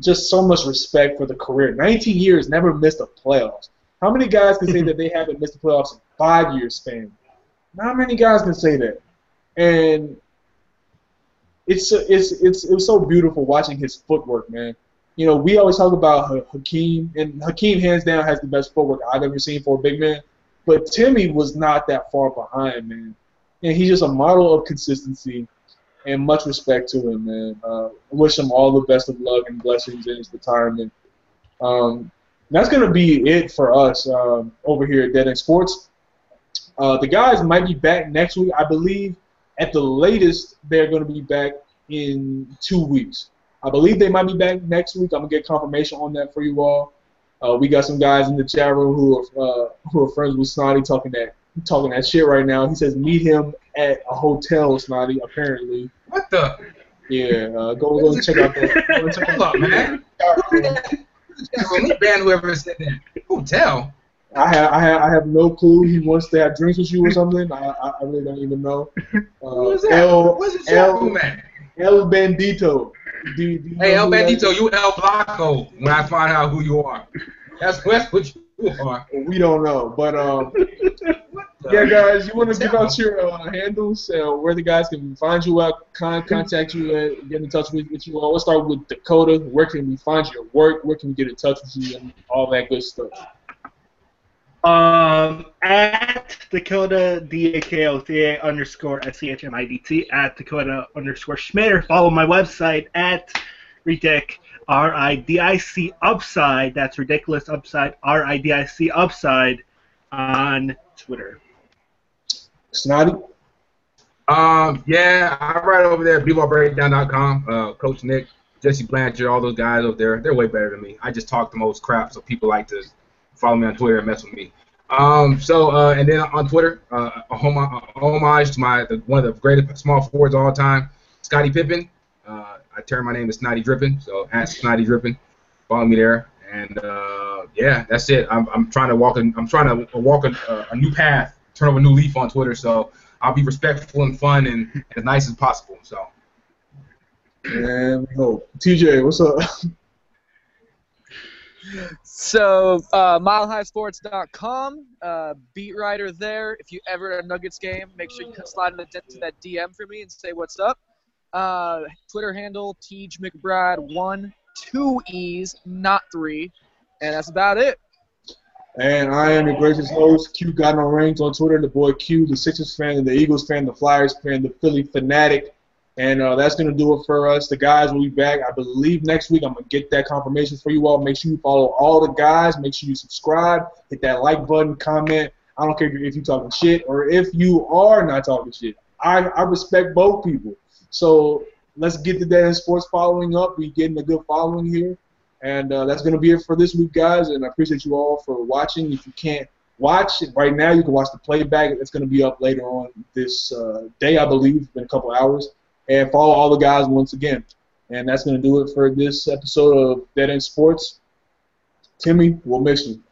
just so much respect for the career. 19 years, never missed a playoffs. How many guys can say that they haven't missed the playoffs in five years span? Not many guys can say that. And it's it's it's it was so beautiful watching his footwork, man. You know, we always talk about Hakeem, and Hakeem hands down has the best footwork I've ever seen for a big man. But Timmy was not that far behind, man. And he's just a model of consistency and much respect to him, man. Uh, wish him all the best of luck and blessings in his retirement. Um, that's to be it for us um, over here at Dead End Sports. Uh, the guys might be back next week. I believe at the latest they're to be back in two weeks. I believe they might be back next week. I'm going to get confirmation on that for you all. Uh, we got some guys in the chat room who are uh, who are friends with Snotty talking that talking that shit right now. He says meet him at a hotel, Snotty. Apparently. What the? Yeah, uh, go go check out [laughs] the. Hold up, man. Let ban whoever said that. Hotel. I have, I have I have no clue. He wants to have drinks with you or something. I I, I really don't even know. [laughs] Uh, Who's that? El What's room El. El Bandito. Do, you- do you Hey, El Bandito, you El Blanco. When I find out who you are, that's that's what you are. We don't know, but um, [laughs] yeah, guys, you want to give out your uh, handles, uh, where the guys can find you out, con- contact you, and get in touch with, with you all. Let's start with Dakota. Where can we find your work? Where can we get in touch with you, and all that good stuff. Um, at Dakota D A K O C A underscore S C H M I D T at Dakota underscore Schmitter. Follow my website at Ridic R I D I C Upside. That's ridiculous Upside R I D I C Upside on Twitter. Snotty. Um, yeah, I'm right over there at BBallBreakdown.com. Uh, Coach Nick, Jesse Blanchard, all those guys over there, they're way better than me. I just talk the most crap, so people like to follow me on Twitter and mess with me. Um, so uh, and then on Twitter, uh, a, hom- a homage to my the, one of the greatest small forwards of all time, Scottie Pippen. Uh, I turn my name to Snotty Drippin, so at Snotty Drippin, follow me there. And uh, yeah, that's it. I'm, I'm trying to walk. I'm trying to walk a, a new path, turn over a new leaf on Twitter. So I'll be respectful and fun and, and as nice as possible. So And we. TJ, what's up? [laughs] So, uh, milehighsports.com, uh, beat writer there. If you ever at a Nuggets game, make sure you slide into to that DM for me and say what's up. Uh, Twitter handle, Tej McBride, one, two E's, not three. And that's about it. And I am your gracious host, Q Got No Rings on Twitter. The boy Q, the Sixers fan, the Eagles fan, the Flyers fan, the Philly fanatic. And uh, that's going to do it for us. The guys will be back, I believe, next week. I'm going to get that confirmation for you all. Make sure you follow all the guys. Make sure you subscribe. Hit that like button, comment. I don't care if you're, talking shit or if you are not talking shit. I, I respect both people. So let's get the End Sports following up. We're getting a good following here. And uh, that's going to be it for this week, guys. And I appreciate you all for watching. If you can't watch it right now, you can watch the playback. It's going to be up later on this uh, day, I believe, in a couple hours. And follow all the guys once again. And that's going to do it for this episode of Dead End Sports. Timmy, we'll miss you.